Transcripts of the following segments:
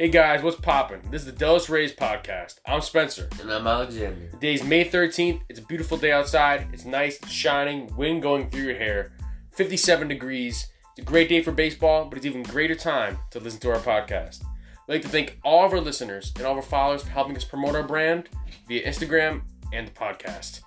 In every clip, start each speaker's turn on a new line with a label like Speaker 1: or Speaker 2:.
Speaker 1: Hey guys, what's poppin'? This is the Dallas Rays podcast. I'm Spencer.
Speaker 2: And I'm Alexander.
Speaker 1: The day's May 13th. It's a beautiful day outside. It's nice, shining, wind going through your hair. 57 degrees. It's a great day for baseball, but it's even greater time to listen to our podcast. I'd like to thank all of our listeners and all of our followers for helping us promote our brand via Instagram and the podcast.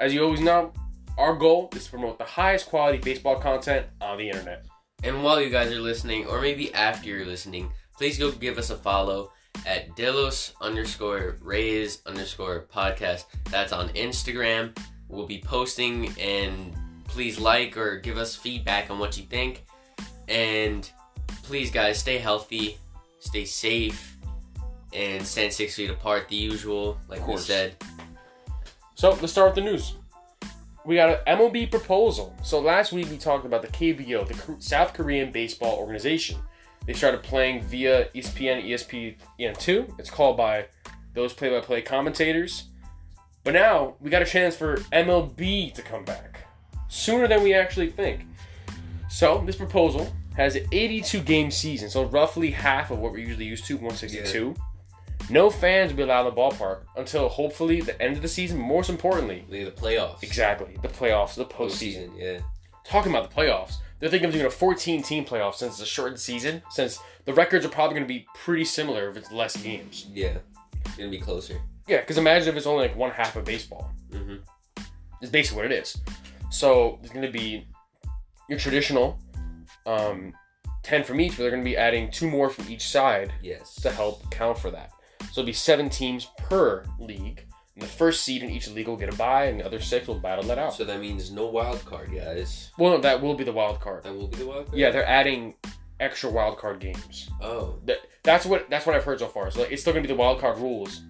Speaker 1: As you always know, our goal is to promote the highest quality baseball content on the internet.
Speaker 2: And while you guys are listening, or maybe after you're listening, please go give us a follow at Dallas underscore Rays underscore podcast. That's on Instagram. We'll be posting and please like or give us feedback on what you think. And please, guys, stay healthy, stay safe, and stand six feet apart, the usual, like we said.
Speaker 1: So let's start with the news. We got an MLB proposal. So last week we talked about the KBO, the South Korean Baseball Organization. They started playing via ESPN, ESPN2. It's called by those play-by-play commentators. But now we got a chance for MLB to come back sooner than we actually think. So this proposal has an 82 game season, so roughly half of what we're usually used to, 162. No fans will be allowed in the ballpark until hopefully the end of the season. Most importantly,
Speaker 2: the playoffs.
Speaker 1: exactly the playoffs, the postseason.
Speaker 2: Postseason, yeah.
Speaker 1: Talking about the playoffs, they're thinking of doing a 14 team playoff since it's a shortened season. Since the records are probably going to be pretty similar if it's less games.
Speaker 2: Yeah. It's gonna be closer.
Speaker 1: Yeah, because imagine if it's only like one half of baseball.
Speaker 2: Mm-hmm.
Speaker 1: It's basically what it is. So it's going to be your traditional um, 10 from each, but they're going to be adding two more from each side
Speaker 2: Yes.
Speaker 1: to help count for that. So it'll be seven teams per league. The first seed in each league will get a bye, and the other six will battle that out.
Speaker 2: So that means no wild card, guys.
Speaker 1: well, no, that will be the wild card.
Speaker 2: That will be the wild card.
Speaker 1: Yeah, they're adding extra wild card games.
Speaker 2: Oh.
Speaker 1: That, that's what that's what I've heard so far. So like, it's still gonna be the wild card rules.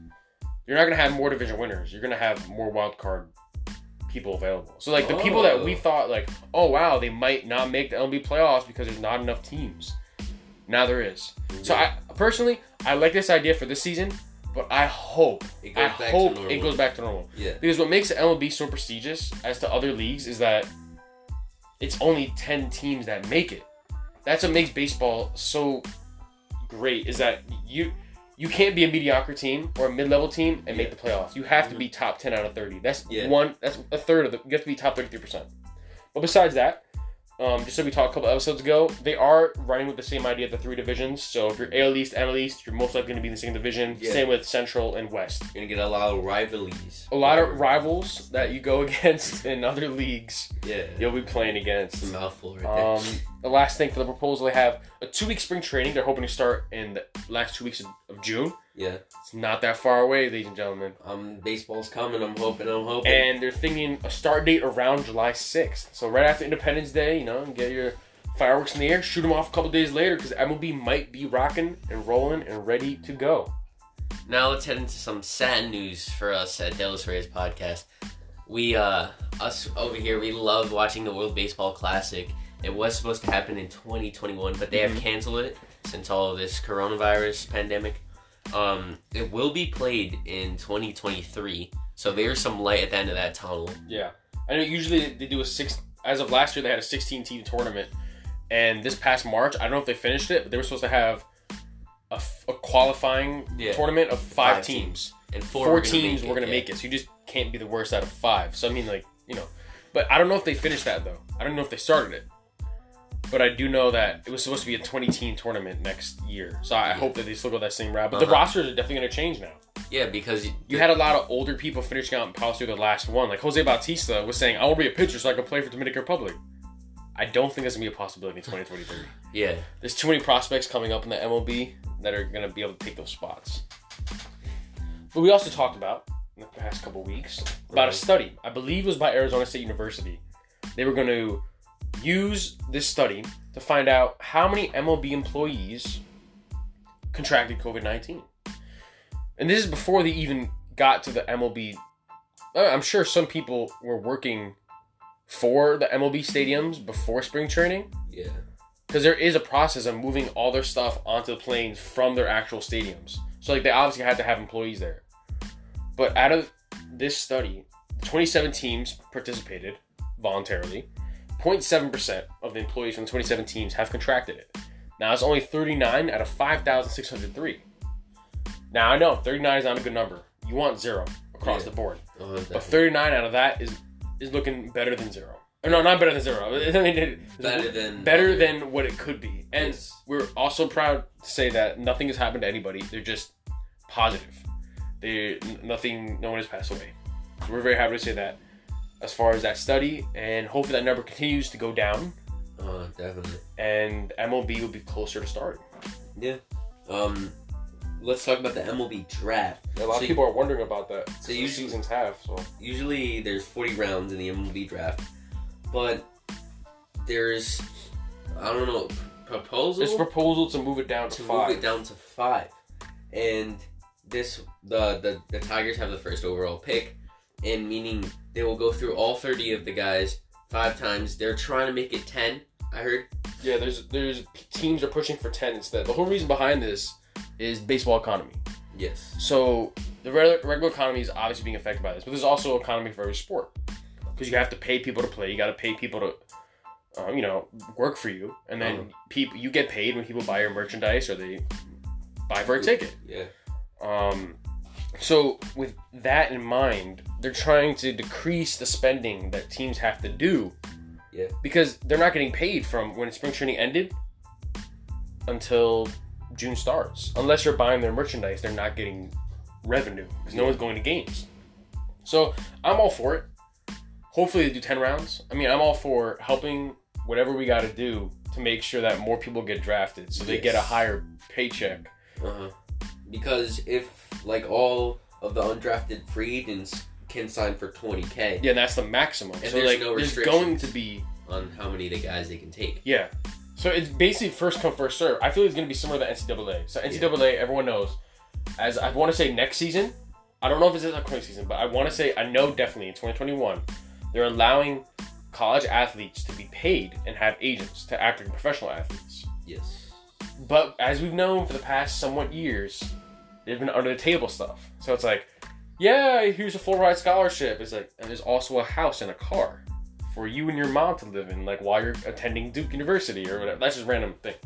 Speaker 1: You're not gonna have more division winners. You're gonna have more wild card people available. So like the people that we
Speaker 2: Oh.
Speaker 1: thought like, oh wow, they might not make the MLB playoffs because there's not enough teams. Now there is. So I personally I like this idea for this season, but I hope
Speaker 2: It
Speaker 1: I
Speaker 2: goes back
Speaker 1: hope
Speaker 2: to
Speaker 1: it
Speaker 2: normal.
Speaker 1: goes back to normal.
Speaker 2: Yeah.
Speaker 1: Because what makes the MLB so prestigious as to other leagues is that it's only 10 teams that make it. That's what makes baseball so great is that you you can't be a mediocre team or a mid-level team and make the playoffs. You have to mm-hmm. be top 10 out of 30. That's
Speaker 2: Yeah.
Speaker 1: one that's a third of the you have to be top 33%. But besides that, um, just so we talked a couple episodes ago, they are running with the same idea of the three divisions. So if you're AL East, NL East, you're most likely going to be in the same division.
Speaker 2: Yeah.
Speaker 1: Same with Central and West
Speaker 2: You're gonna get a lot of rivalries.
Speaker 1: a lot of rivals that you go against in other leagues
Speaker 2: Yeah.
Speaker 1: you'll be playing
Speaker 2: It's
Speaker 1: against.
Speaker 2: a mouthful right there.
Speaker 1: Um, the last thing for the proposal, they have a two week spring training. They're hoping to start in the last two weeks of June.
Speaker 2: Yeah.
Speaker 1: It's not that far away, ladies and gentlemen.
Speaker 2: Um, baseball's coming. I'm hoping. I'm hoping.
Speaker 1: And they're thinking a start date around July 6th. So right after Independence Day, you know, get your fireworks in the air, shoot them off a couple days later because MLB might be rocking and rolling and ready to go.
Speaker 2: now let's head into some sad news for us at Dallas Rays podcast. We, uh, us over here, we love watching the World Baseball Classic. It was supposed to happen in 2021, but they have canceled it since all of this coronavirus pandemic. Um, it will be played in 2023, so there's some light at the end of that tunnel.
Speaker 1: Yeah, I know. Usually they do a six. As of last year, they had a 16 team tournament, and this past March, I don't know if they finished it, but they were supposed to have a qualifying
Speaker 2: Yeah.
Speaker 1: tournament of five,
Speaker 2: Five
Speaker 1: teams.
Speaker 2: And 4
Speaker 1: Four,
Speaker 2: were gonna
Speaker 1: teams were going to
Speaker 2: yeah.
Speaker 1: make it, so you just can't be the worst out of five. So I mean, like you know, but I don't know if they finished that though. I don't know if they started it, but I do know that it was supposed to be a 20 team tournament next year. So I
Speaker 2: Yeah.
Speaker 1: hope that they still go that same route. But the
Speaker 2: Uh-huh.
Speaker 1: rosters are definitely going to change now.
Speaker 2: Yeah, because
Speaker 1: You had a lot of older people finishing out in Palacio the last one. Like Jose Bautista was saying, I want to be a pitcher so I can play for Dominican Republic. I don't think that's going to be a possibility in 2023.
Speaker 2: yeah,
Speaker 1: There's too many prospects coming up in the MLB that are going to be able to take those spots. But we also talked about, in the past couple weeks, about a study. I believe it was by Arizona State University. They were going to use this study to find out how many MLB employees contracted COVID 19. And this is before they even got to the MLB. Uh, I'm sure some people were working for the MLB stadiums before spring training
Speaker 2: yeah,
Speaker 1: because there is a process of moving all their stuff onto the planes from their actual stadiums. So like they obviously had to have employees there. But out of this study, 27 teams participated voluntarily. 0.7% of the employees from the 27 teams have contracted it. Now it's only 39 out of 5,603. Now I know 39 is not a good number. You want zero across
Speaker 2: Yeah.
Speaker 1: the board,
Speaker 2: Uh,
Speaker 1: but 39 out of that is is looking better than zero. Or no, not better than zero.
Speaker 2: better than
Speaker 1: better than what it could be. And
Speaker 2: Yes.
Speaker 1: we're also proud to say that nothing has happened to anybody. They're just positive. They nothing. No one has passed away. So we're very happy to say that. As far as that study, and hopefully that number continues to go down,
Speaker 2: Uh, definitely.
Speaker 1: and MLB will be closer to start.
Speaker 2: Yeah. Um, let's talk about the MLB draft.
Speaker 1: A lot
Speaker 2: So
Speaker 1: of people are wondering about that.
Speaker 2: so you-
Speaker 1: you seasons have so.
Speaker 2: Usually there's 40 rounds in the MLB draft, but there's I don't know proposal
Speaker 1: There's proposal to move it down to,
Speaker 2: to
Speaker 1: five.
Speaker 2: move it down to five, and this the, the the Tigers have the first overall pick, and meaning they will go through all 30 of the guys five times. They're trying to make it 10. I heard.
Speaker 1: Yeah, there's there's teams are pushing for ten instead. The whole reason behind this is baseball economy.
Speaker 2: Yes.
Speaker 1: So the regular, economy is obviously being affected by this, but there's also economy for every sport because you have to pay people to play. You got to pay people to, uh, you know, work for you, and then
Speaker 2: Mhm.
Speaker 1: people you get paid when people buy your merchandise or they buy for a ticket.
Speaker 2: Yeah.
Speaker 1: Um, so with that in mind, they're trying to decrease the spending that teams have to do.
Speaker 2: Yeah.
Speaker 1: Because they're not getting paid from when spring training ended until June starts. Unless you're buying their merchandise, they're not getting revenue because no one's going to games. So I'm all for it. Hopefully they do ten rounds. I mean, I'm all for helping whatever we got to do to make sure that more people get drafted, so they get a higher paycheck.
Speaker 2: Uh-huh. Because if like all of the undrafted free agents can sign for 20k
Speaker 1: Yeah, that's the maximum.
Speaker 2: And
Speaker 1: so
Speaker 2: there's
Speaker 1: like,
Speaker 2: no
Speaker 1: there's going to be
Speaker 2: on how many the guys they can take.
Speaker 1: yeah. So it's basically first come first serve. I feel it's going to be similar to the NCAA. So NCAA, everyone knows. As I want to say next season, I don't know if it's this upcoming season, but I want to say I know definitely in 2021 they're allowing college athletes to be paid and have agents to act like professional athletes.
Speaker 2: Yes.
Speaker 1: But as we've known for the past somewhat years, they've been under the table stuff. So it's like, yeah, here's a full ride scholarship. It's like, and there's also a house and a car for you and your mom to live in, like while you're attending Duke University or whatever. That's just a random thing.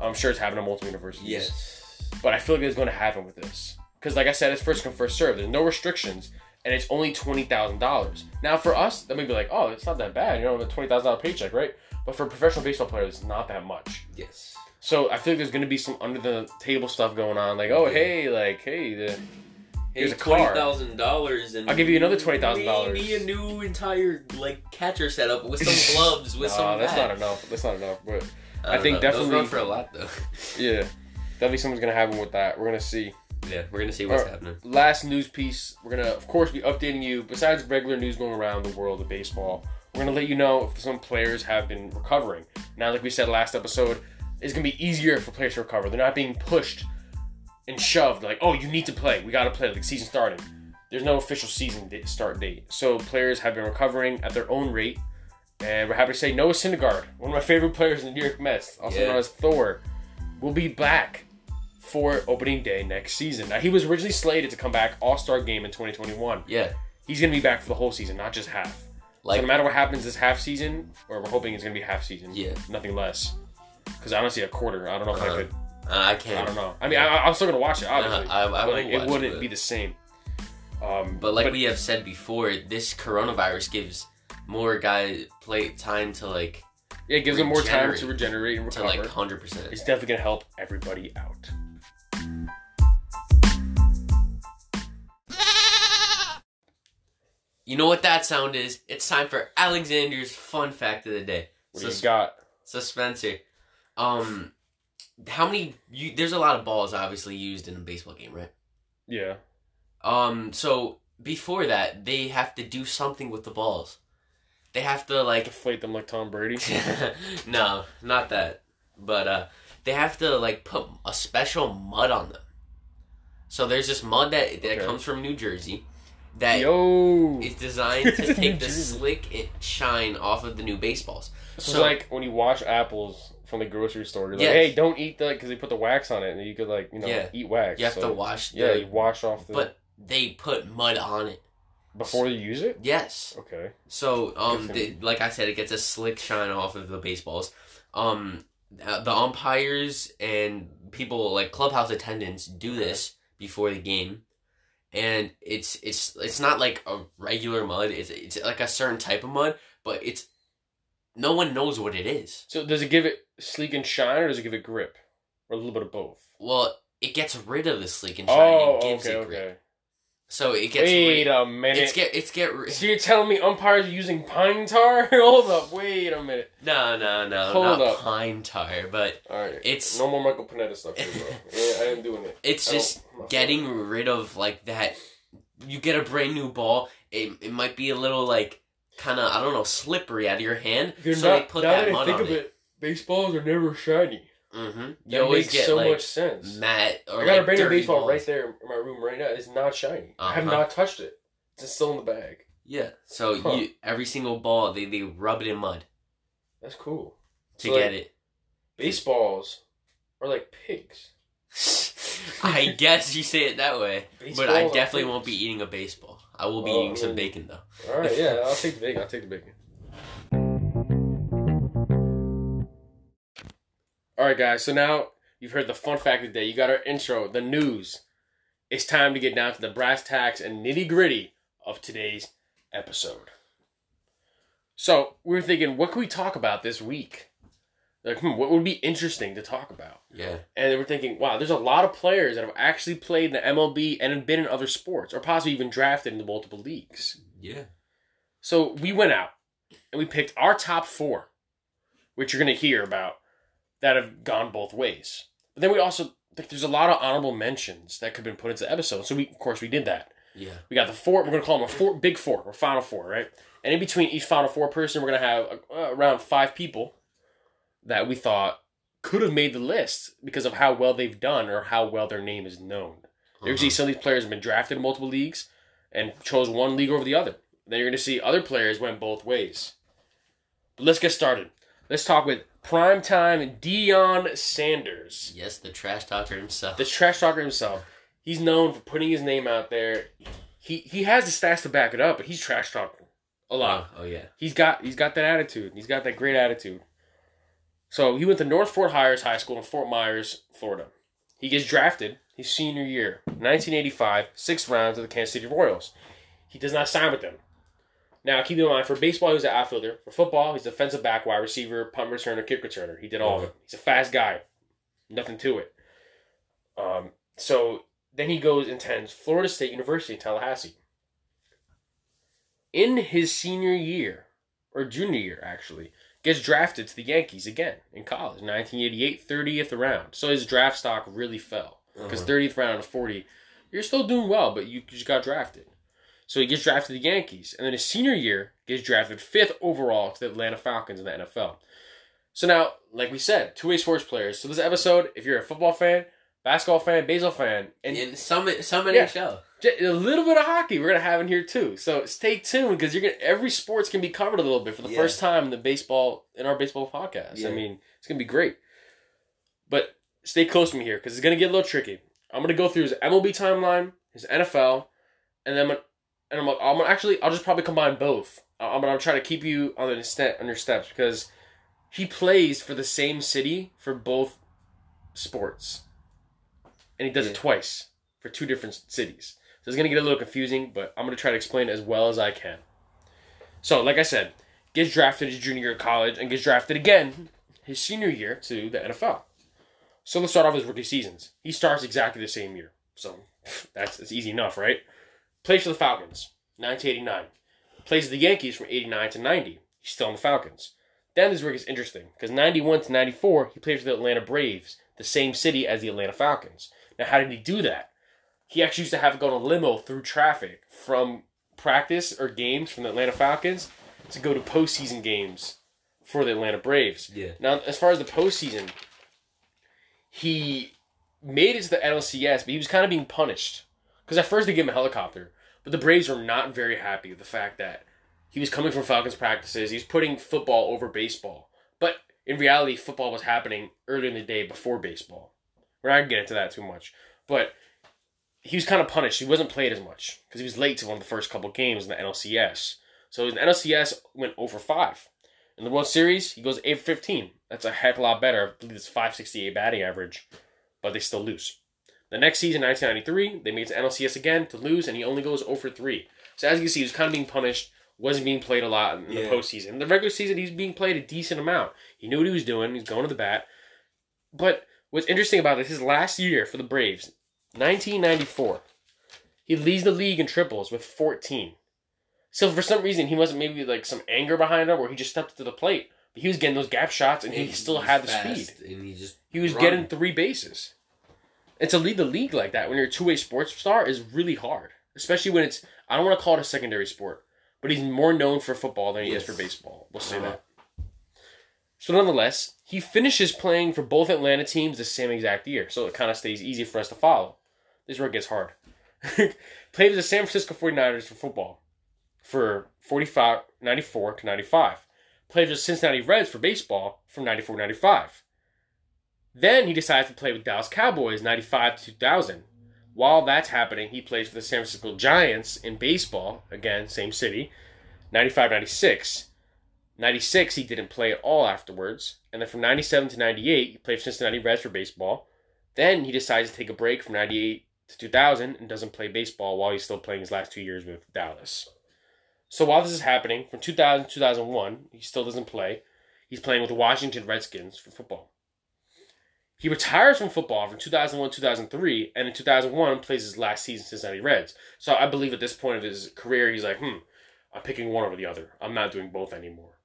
Speaker 1: I'm sure it's happening at multiple universities.
Speaker 2: Yes.
Speaker 1: But I feel like it's going to happen with this. Because, like I said, it's first come, first serve. There's no restrictions, and it's only $20,000. Now, for us, that may be like, oh, it's not that bad. You know, the $20,000 paycheck, right? But for professional baseball players, it's not that much.
Speaker 2: Yes.
Speaker 1: So I feel like there's gonna be some under the table stuff going on, like, oh
Speaker 2: Yeah.
Speaker 1: hey, like hey, the
Speaker 2: Hey,
Speaker 1: Here's a
Speaker 2: twenty
Speaker 1: car.
Speaker 2: thousand dollars, and
Speaker 1: I'll give you another $20,000.
Speaker 2: Maybe a new entire like catcher setup with some gloves, with
Speaker 1: nah,
Speaker 2: some.
Speaker 1: that's
Speaker 2: bat.
Speaker 1: not enough. That's not enough. But
Speaker 2: I, don't
Speaker 1: think
Speaker 2: know.
Speaker 1: definitely-
Speaker 2: Those run for a lot though.
Speaker 1: yeah, definitely something's gonna happen with that. We're gonna see.
Speaker 2: yeah, we're gonna see what's
Speaker 1: Alright.
Speaker 2: happening.
Speaker 1: Last news piece. We're gonna, of course, be updating you. Besides regular news going around the world of baseball, we're gonna let you know if some players have been recovering. Now, like we said last episode, it's gonna be easier for players to recover. They're not being pushed and shoved like, oh, you need to play. We gotta play. Like season starting. There's no official season start date, so players have been recovering at their own rate. And we're happy to say Noah Syndergaard, one of my favorite players in the New York Mets, also
Speaker 2: Yeah.
Speaker 1: known as Thor, will be back for opening day next season. Now he was originally slated to come back All Star game in 2021.
Speaker 2: Yeah,
Speaker 1: He's gonna be back for the whole season, not just half.
Speaker 2: like
Speaker 1: so no matter what happens this half season, or we're hoping it's gonna be half season.
Speaker 2: Yeah.
Speaker 1: Nothing less. Because I don't see a quarter. I don't know if I
Speaker 2: Uh-huh.
Speaker 1: could.
Speaker 2: Uh, I can't.
Speaker 1: I don't know. I mean, I, I'm still gonna watch it, obviously.
Speaker 2: Uh, I, I
Speaker 1: but like, it wouldn't
Speaker 2: but-
Speaker 1: be the same. Um,
Speaker 2: But like we have said before, this coronavirus gives more guys play time to like
Speaker 1: yeah, it gives them more time to regenerate and
Speaker 2: to
Speaker 1: recover.
Speaker 2: like hundred percent.
Speaker 1: it's definitely gonna help everybody out.
Speaker 2: You know what that sound is? It's time for Alexander's fun fact of the day.
Speaker 1: What
Speaker 2: So,
Speaker 1: do you got?
Speaker 2: so Spencer, um, how many? You, there's a lot of balls obviously used in a baseball game, right?
Speaker 1: Yeah.
Speaker 2: Um, so before that, they have to do something with the balls. They have to like
Speaker 1: Deflate them like Tom Brady.
Speaker 2: no, not that. But uh they have to like put a special mud on them. So there's this mud that that
Speaker 1: Okay.
Speaker 2: comes from New Jersey that is
Speaker 1: Yo.
Speaker 2: designed to take the slick shine off of the new baseballs.
Speaker 1: Is
Speaker 2: So-
Speaker 1: like when you wash apples from the grocery store. You're like, hey, don't eat that because they put the wax on it, and you could like, you know,
Speaker 2: Yeah.
Speaker 1: eat wax.
Speaker 2: You have
Speaker 1: So,
Speaker 2: to wash the
Speaker 1: Yeah, you wash off the
Speaker 2: but they put mud on it.
Speaker 1: before you use it.
Speaker 2: Yes.
Speaker 1: Okay.
Speaker 2: So um like I said it gets a slick shine off of the baseballs. Um uh, the umpires and people like clubhouse attendants do this before the game, and it's it's it's not like a regular mud. It's it's like a certain type of mud, but it's no one knows what it is.
Speaker 1: So does it give it sleek and shine, or does it give it grip, or a little bit of both?
Speaker 2: Well, it gets rid of the sleek and shine.
Speaker 1: Oh,
Speaker 2: and gives
Speaker 1: okay,
Speaker 2: it grip.
Speaker 1: okay.
Speaker 2: So it gets
Speaker 1: Wait
Speaker 2: rid-
Speaker 1: a minute.
Speaker 2: it's get it's get ri-
Speaker 1: so you're telling me umpires are using pine tar? Hold up. Wait a minute.
Speaker 2: no no no
Speaker 1: Hold
Speaker 2: not
Speaker 1: up.
Speaker 2: pine tar, but
Speaker 1: All right.
Speaker 2: It's-
Speaker 1: no more Michael Pineda stuff, here, bro. yeah, I am doing it.
Speaker 2: it's
Speaker 1: I
Speaker 2: just getting rid of like that. You get a brand new ball. It it might be a little like kind of I don't know slippery out of your hand.
Speaker 1: You're
Speaker 2: so
Speaker 1: not,
Speaker 2: they put that
Speaker 1: that I think
Speaker 2: on
Speaker 1: of
Speaker 2: it.
Speaker 1: it, baseballs are never shiny.
Speaker 2: Mm-hmm. You
Speaker 1: That
Speaker 2: always
Speaker 1: makes
Speaker 2: get
Speaker 1: so
Speaker 2: like
Speaker 1: much sense.
Speaker 2: matte or
Speaker 1: I got
Speaker 2: like
Speaker 1: a brand new baseball
Speaker 2: balls.
Speaker 1: right there in my room right now. It's not shiny. I have
Speaker 2: Uh-huh.
Speaker 1: not touched it. It's still in the bag.
Speaker 2: Yeah. So
Speaker 1: Huh.
Speaker 2: you every single ball they they rub it in mud
Speaker 1: That's cool.
Speaker 2: to
Speaker 1: So,
Speaker 2: get
Speaker 1: like-
Speaker 2: it.
Speaker 1: Baseballs are like pigs.
Speaker 2: I guess you say it that way, but I definitely won't be eating a baseball. I will be
Speaker 1: Oh,
Speaker 2: eating some bacon though.
Speaker 1: All right, yeah, I'll take the bacon. I'll take the bacon. All right, guys. So now you've heard the fun fact of the day. You got our intro, the news. It's time to get down to the brass tacks and nitty gritty of today's episode. So we were thinking, what can we talk about this week? Like, hmm, what would be interesting to talk about?
Speaker 2: Yeah.
Speaker 1: And we're thinking, wow, there's a lot of players that have actually played in the MLB and have been in other sports, or possibly even drafted into multiple leagues.
Speaker 2: Yeah.
Speaker 1: So we went out and we picked our top four, which you're going to hear about, that have gone both ways. But then we also think there's a lot of honorable mentions that could have been put into the episode. So we, of course, we did that.
Speaker 2: Yeah.
Speaker 1: We got the four. We're going to call them a four, big four or final four, right? And in between each final four person, we're going to have uh, around five people that we thought could have made the list because of how well they've done or how well their name is known. You're gonna see some of these players have been drafted in multiple leagues and chose one league over the other. Then you're gonna see other players went both ways. But let's get started. Let's talk with primetime Deion Sanders,
Speaker 2: Yes, the trash talker himself.
Speaker 1: the trash talker himself. He's known for putting his name out there. He he has the stats to back it up, but he's trash talking a lot.
Speaker 2: Oh, oh yeah.
Speaker 1: He's got he's got that attitude. He's got that great attitude. So he went to North Fort Myers High School in Fort Myers, Florida. He gets drafted his senior year, 1985, sixth round to the Kansas City Royals. He does not sign with them. Now, keep in mind, for baseball, he was an outfielder. For football, he's a defensive back, wide receiver, punt returner, kick returner. He did all of it. He's a fast guy. Nothing to it. Um, so then he goes and attends Florida State University in Tallahassee. In his senior year, or junior year actually, gets drafted to the Yankees again in college, 1988, 30th round. So his draft stock really fell because
Speaker 2: Uh-huh.
Speaker 1: 30th round of 40, you're still doing well, but you just got drafted. So he gets drafted to the Yankees, and then his senior year gets drafted fifth overall to the Atlanta Falcons in the NFL. So now, like we said, two-way sports players. So this episode, if you're a football fan, basketball fan, baseball fan, and
Speaker 2: some some
Speaker 1: Yeah.
Speaker 2: NHL.
Speaker 1: J- a little bit of hockey we're gonna have in here too. So stay tuned because you're gonna every sports can be covered a little bit for the
Speaker 2: Yeah.
Speaker 1: first time in the baseball in our baseball podcast.
Speaker 2: Yeah.
Speaker 1: I mean, it's gonna be great. But stay close to me here because it's gonna get a little tricky. I'm gonna go through his MLB timeline, his NFL, and then I'm gonna, and I'm, gonna- I'm gonna actually I'll just probably combine both. I- I'm gonna try to keep you on the step on your steps because he plays for the same city for both sports, and he does
Speaker 2: Yeah.
Speaker 1: it twice for two different cities. So it's gonna get a little confusing, but I'm gonna try to explain as well as I can. So, like I said, gets drafted his junior year of college and gets drafted again his senior year to the NFL. So let's start off with his rookie seasons. He starts exactly the same year, so that's, it's easy enough, right? Plays for the Falcons, 1989. Plays for the Yankees from 89 to 90. He's still on the Falcons. Then this rookie is interesting because 91 to 94, he played for the Atlanta Braves, the same city as the Atlanta Falcons. Now, how did he do that? He actually used to have to go in a limo through traffic from practice or games from the Atlanta Falcons to go to postseason games for the Atlanta Braves.
Speaker 2: Yeah.
Speaker 1: Now, as far as the postseason, he made it to the NLCS, but he was kind of being punished because at first they gave him a helicopter, the Braves were not very happy with the fact that he was coming from Falcons practices. He was putting football over baseball, but in reality, football was happening earlier in the day before baseball. We're not gonna get into that too much, but he was kind of punished. He wasn't played as much because he was late to one of the first couple games in the NLCS. So the NLCS went over five. In the World Series, he goes 8 for 15. That's a heck of a lot better. I believe it's 568 batting average, but they still lose. The next season, 1993, they made it to NLCS again to lose, and he only goes 0 for 3. So as you can see, he was kind of being punished, wasn't being played a lot in
Speaker 2: Yeah.
Speaker 1: the postseason. In the regular season, he's being played a decent amount. He knew what he was doing, he's going to the bat. But what's interesting about it, his last year for the Braves, 1994, he leads the league in triples with 14. So for some reason, he wasn't maybe like some anger behind him, or he just stepped to the plate. But he was getting those gap shots, and he
Speaker 2: And
Speaker 1: still had the speed.
Speaker 2: and he just
Speaker 1: He was
Speaker 2: run.
Speaker 1: getting three bases. And to lead the league like that when you're a two way sports star is really hard, especially when it's I don't want to call it a secondary sport, but he's more known for football than he is for baseball. We'll say
Speaker 2: Uh-huh.
Speaker 1: that. So nonetheless, he finishes playing for both Atlanta teams the same exact year, so it kind of stays easy for us to follow. This is where it gets hard. Played with the San Francisco 49ers for football for 45, 94 to 95. Played with the Cincinnati Reds for baseball from 94 to 95. Then he decides to play with Dallas Cowboys 95 to 2000. While that's happening, he plays for the San Francisco Giants in baseball, again, same city, 95 96. 96, he didn't play at all afterwards. And then from 97 to 98, he played for Cincinnati Reds for baseball. Then he decides to take a break from 98 to 2000 and doesn't play baseball while he's still playing his last two years with Dallas. So while this is happening, from 2000 to 2001, he still doesn't play. He's playing with the Washington Redskins for football. He retires from football from 2001 2003, and in 2001 plays his last season Cincinnati Reds. So I believe at this point of his career, he's like, hmm, I'm picking one over the other. I'm not doing both anymore.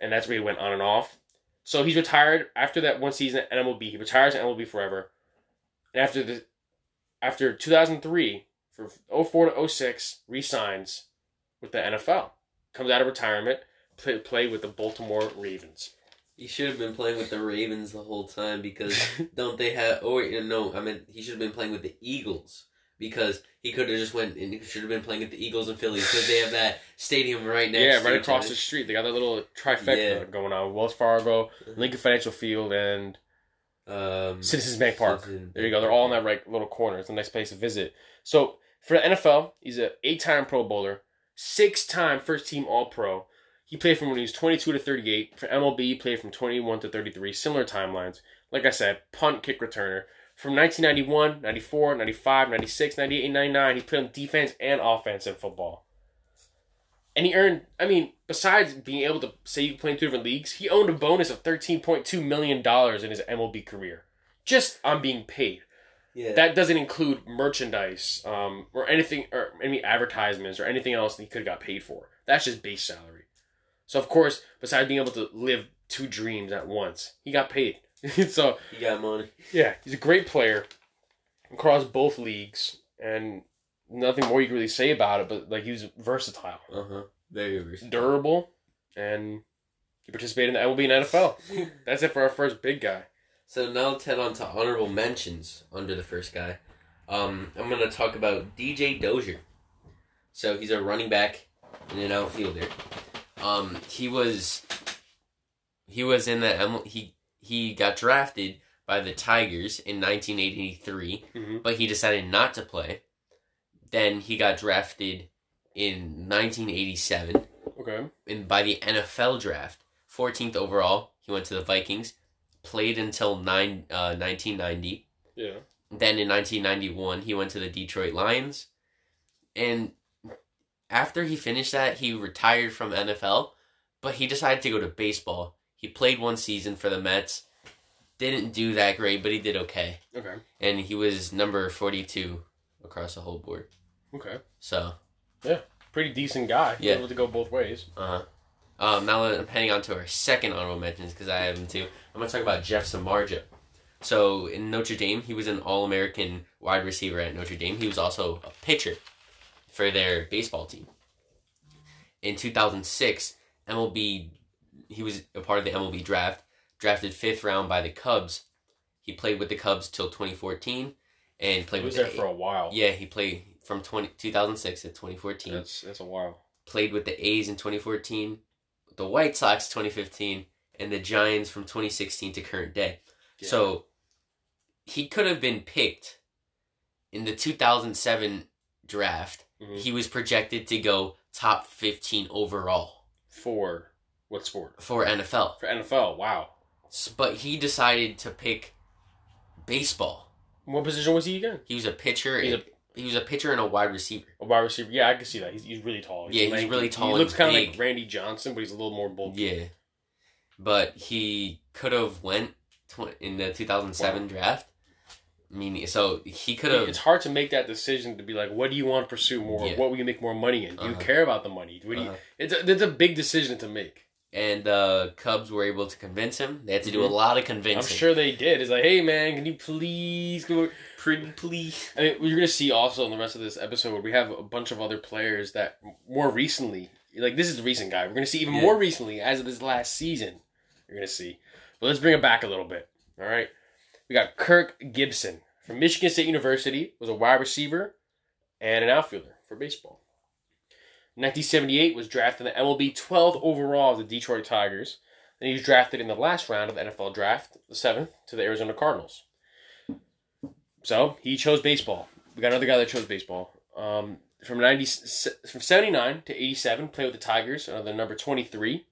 Speaker 1: And that's where he went on and off. So he's retired after that one season at MLB. He retires at MLB forever. And after the after 2003, for 04 to 06, resigns with the NFL. Comes out of retirement, play, play with the Baltimore Ravens.
Speaker 2: He should have been playing with the Ravens the whole time because don't they have? Oh wait, no, I mean he should have been playing with the Eagles because he could have just went and he should have been playing with the Eagles and Phillies because they have that stadium right next.
Speaker 1: yeah, right across the street. They got that little trifecta
Speaker 2: Yeah.
Speaker 1: going on. Wells Fargo, Lincoln Financial Field, and
Speaker 2: um,
Speaker 1: Citizens Bank Park.
Speaker 2: Citizen
Speaker 1: There you go. They're all in that right little corner. It's a nice place to visit. So for the NFL, he's a eight-time Pro Bowler, six-time first-team All-Pro. He played from when he was 22 to 38. For MLB, he played from 21 to 33. Similar timelines. Like I said, punt, kick returner. From 1991, 94, 95, 96, 98, and 99, he played on defense and offense in football. And he earned, I mean, besides being able to say you can play in two different leagues, he owned a bonus of $13.2 million in his MLB career. Just on being paid.
Speaker 2: Yeah,
Speaker 1: That doesn't include merchandise um, or anything, or any advertisements or anything else that he could have got paid for. That's just base salary. So, of course, besides being able to live two dreams at once, he got paid. so,
Speaker 2: he got money.
Speaker 1: yeah, he's a great player across both leagues, and nothing more you can really say about it. But like he was versatile,
Speaker 2: Uh huh. Very versatile.
Speaker 1: durable, and he participated in the MLB and NFL. That's it for our first big guy.
Speaker 2: So now let's head on to honorable mentions under the first guy. Um, I'm gonna talk about DJ Dozier. So he's a running back and an outfielder. Um, he was he was in the he he got drafted by the Tigers in 1983,
Speaker 1: hmm
Speaker 2: but he decided not to play. Then he got drafted in 1987
Speaker 1: Okay.
Speaker 2: in by the NFL draft. 14th overall, he went to the Vikings, played until nine, uh, 1990.
Speaker 1: Yeah.
Speaker 2: Then in 1991, he went to the Detroit Lions. And after he finished that, he retired from NFL, but he decided to go to baseball. He played one season for the Mets. Didn't do that great, but he did okay.
Speaker 1: Okay.
Speaker 2: And he was number 42 across the whole board.
Speaker 1: Okay.
Speaker 2: So, Yeah.
Speaker 1: Pretty decent guy.
Speaker 2: Yeah.
Speaker 1: Able to go both ways.
Speaker 2: Uh-huh. Um, now that I'm heading on to our second honorable mentions because I have them too. I'm going to talk about Jeff Samardzija. So in Notre Dame, he was an All-American wide receiver at Notre Dame. He was also a pitcher for their baseball team. In 2006, MLB, he was a part of the MLB draft, drafted fifth round by the Cubs. He played with the Cubs till 2014 and played
Speaker 1: He was
Speaker 2: with
Speaker 1: there
Speaker 2: the
Speaker 1: for a while.
Speaker 2: yeah he played from 20, 2006 to 2014
Speaker 1: That's that's a while.
Speaker 2: played with the A's in 2014, the White Sox 2015, and the Giants from 2016 to current day.
Speaker 1: Yeah.
Speaker 2: So he could have been picked in the 2007 draft.
Speaker 1: Mhm.
Speaker 2: He was projected to go top 15 overall.
Speaker 1: For What sport?
Speaker 2: for NFL.
Speaker 1: For NFL. Wow.
Speaker 2: But he decided to pick baseball.
Speaker 1: What position was he again?
Speaker 2: He was a pitcher.
Speaker 1: He's
Speaker 2: and, he was a pitcher and a wide receiver.
Speaker 1: A wide receiver. Yeah, I can see that. He's, he's really tall.
Speaker 2: Yeah, he's
Speaker 1: lanky.
Speaker 2: really tall
Speaker 1: He looks kind of like. Randy Johnson, but he's a little more bulky.
Speaker 2: Yeah, but he could have went tw- in the 2007 draft. I mean, so he could have.
Speaker 1: It's hard to make that decision to be like, what do you want to pursue more?
Speaker 2: Yeah.
Speaker 1: What will you make more money in? Do you
Speaker 2: Uh-huh.
Speaker 1: care about the money? What do you,
Speaker 2: Uh-huh.
Speaker 1: it's, a, it's a big decision to make.
Speaker 2: and uh, Cubs were able to convince him. They had to do a
Speaker 1: Mhm.
Speaker 2: lot of convincing.
Speaker 1: I'm sure they did. It's like, hey man, can you please go?
Speaker 2: Pretty please.
Speaker 1: I mean, we're gonna see also in the rest of this episode, we have a bunch of other players that more recently, like this is the recent guy. We're gonna see even
Speaker 2: Yeah.
Speaker 1: more recently as of this last season. You're gonna see, but let's bring it back a little bit. All right, we got Kirk Gibson from Michigan State University, was a wide receiver and an outfielder for baseball. 1978 was drafted in the MLB 12th overall of the Detroit Tigers. Then he was drafted in the last round of the NFL draft, the seventh, to the Arizona Cardinals. So he chose baseball. We got another guy that chose baseball. Um, from ninety from seventy nine to eighty seven, played with the Tigers, another number twenty three.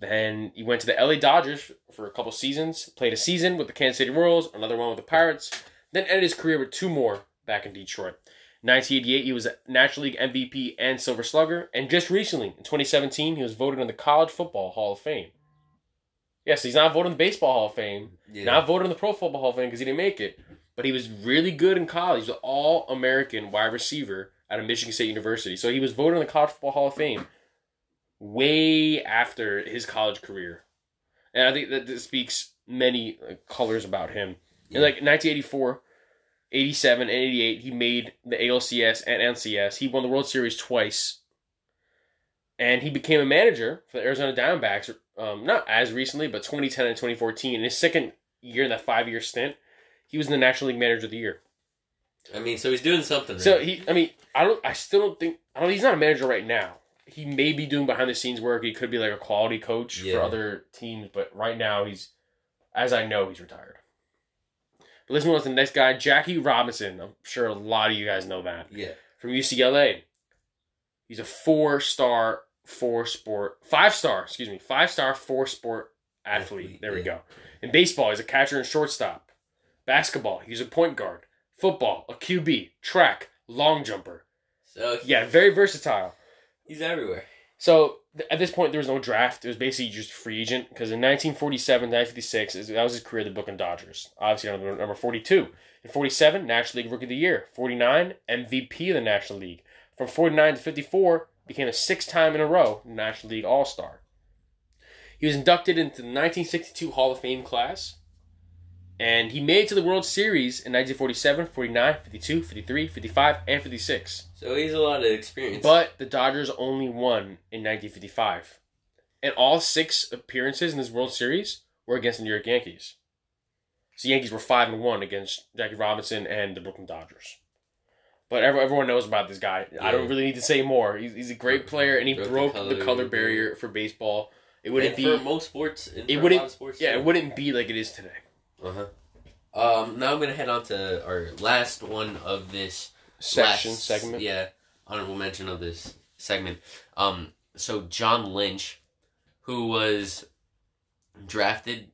Speaker 1: Then he went to the LA Dodgers for a couple seasons. Played a season with the Kansas City Royals, another one with the Pirates. Then ended his career with two more back in Detroit. 1988, he was a National League MVP and Silver Slugger. And just recently, in 2017, he was voted in the College Football Hall of Fame. Yes, he's not voted in the Baseball Hall of Fame.
Speaker 2: Yeah.
Speaker 1: Not voted in the Pro Football Hall of Fame because he didn't make it. But he was really good in college. He's an all American wide receiver out of Michigan State University. So he was voted in the College Football Hall of Fame way after his college career. And I think that this speaks many colors about him. In like 1984, 87, and 88, he made the ALCS and NLCS. He won the World Series twice. And he became a manager for the Arizona Diamondbacks, um, not as recently, but 2010 and 2014. In his second year in that five year stint, he was in the National League Manager of the Year.
Speaker 2: I mean, so he's doing something. Right.
Speaker 1: So he, I mean, I don't, I still don't think, I don't. He's not a manager right now. He may be doing behind the scenes work. He could be like a quality coach
Speaker 2: Yeah.
Speaker 1: for other teams, but right now he's, as I know, he's retired. But let's move on to the next guy, Jackie Robinson. I'm sure a lot of you guys know that
Speaker 2: yeah.
Speaker 1: from UCLA. He's a four star, four sport, five star, excuse me, five star, four sport athlete.
Speaker 2: Athlete,
Speaker 1: there we go. In baseball, he's a catcher and shortstop. Basketball, he's a point guard. Football, a QB. Track, long jumper.
Speaker 2: So
Speaker 1: Yeah, very versatile.
Speaker 2: He's everywhere.
Speaker 1: So th- at this point, there was no draft. It was basically just free agent because in 1947, 1956, is- that was his career, the book Brooklyn Dodgers. Obviously, number, number 42. In 47, National League Rookie of the Year. 49, MVP of the National League. From 49 to 54, became a six time in a row National League All Star. He was inducted into the 1962 Hall of Fame class. And he made it to the World Series in 1947, 49, 52, 53, 55, and 56.
Speaker 2: So he's a lot of experience.
Speaker 1: But the Dodgers only won in 1955. And all six appearances in this World Series were against the New York Yankees. So the Yankees were 5 and 1 against Jackie Robinson and the Brooklyn Dodgers. But everyone knows about this guy. I don't really need to say more. He's, he's a great player, and he
Speaker 2: Broke the
Speaker 1: broke the color,
Speaker 2: color
Speaker 1: barrier for baseball. It wouldn't
Speaker 2: and
Speaker 1: be,
Speaker 2: for most sports.
Speaker 1: It wouldn't-
Speaker 2: A lot of sports
Speaker 1: yeah,
Speaker 2: too.
Speaker 1: it wouldn't be like it is today.
Speaker 2: Uh huh. Um, now I'm gonna head on to our last one of this
Speaker 1: Section
Speaker 2: last-
Speaker 1: segment.
Speaker 2: Yeah, honorable mention of this segment. Um, so John Lynch, who was drafted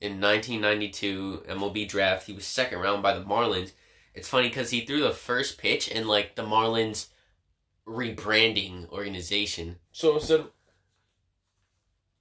Speaker 2: in 1992 MLB draft, he was second round by the Marlins. It's funny because he threw the first pitch in like the Marlins rebranding organization.
Speaker 1: So instead of.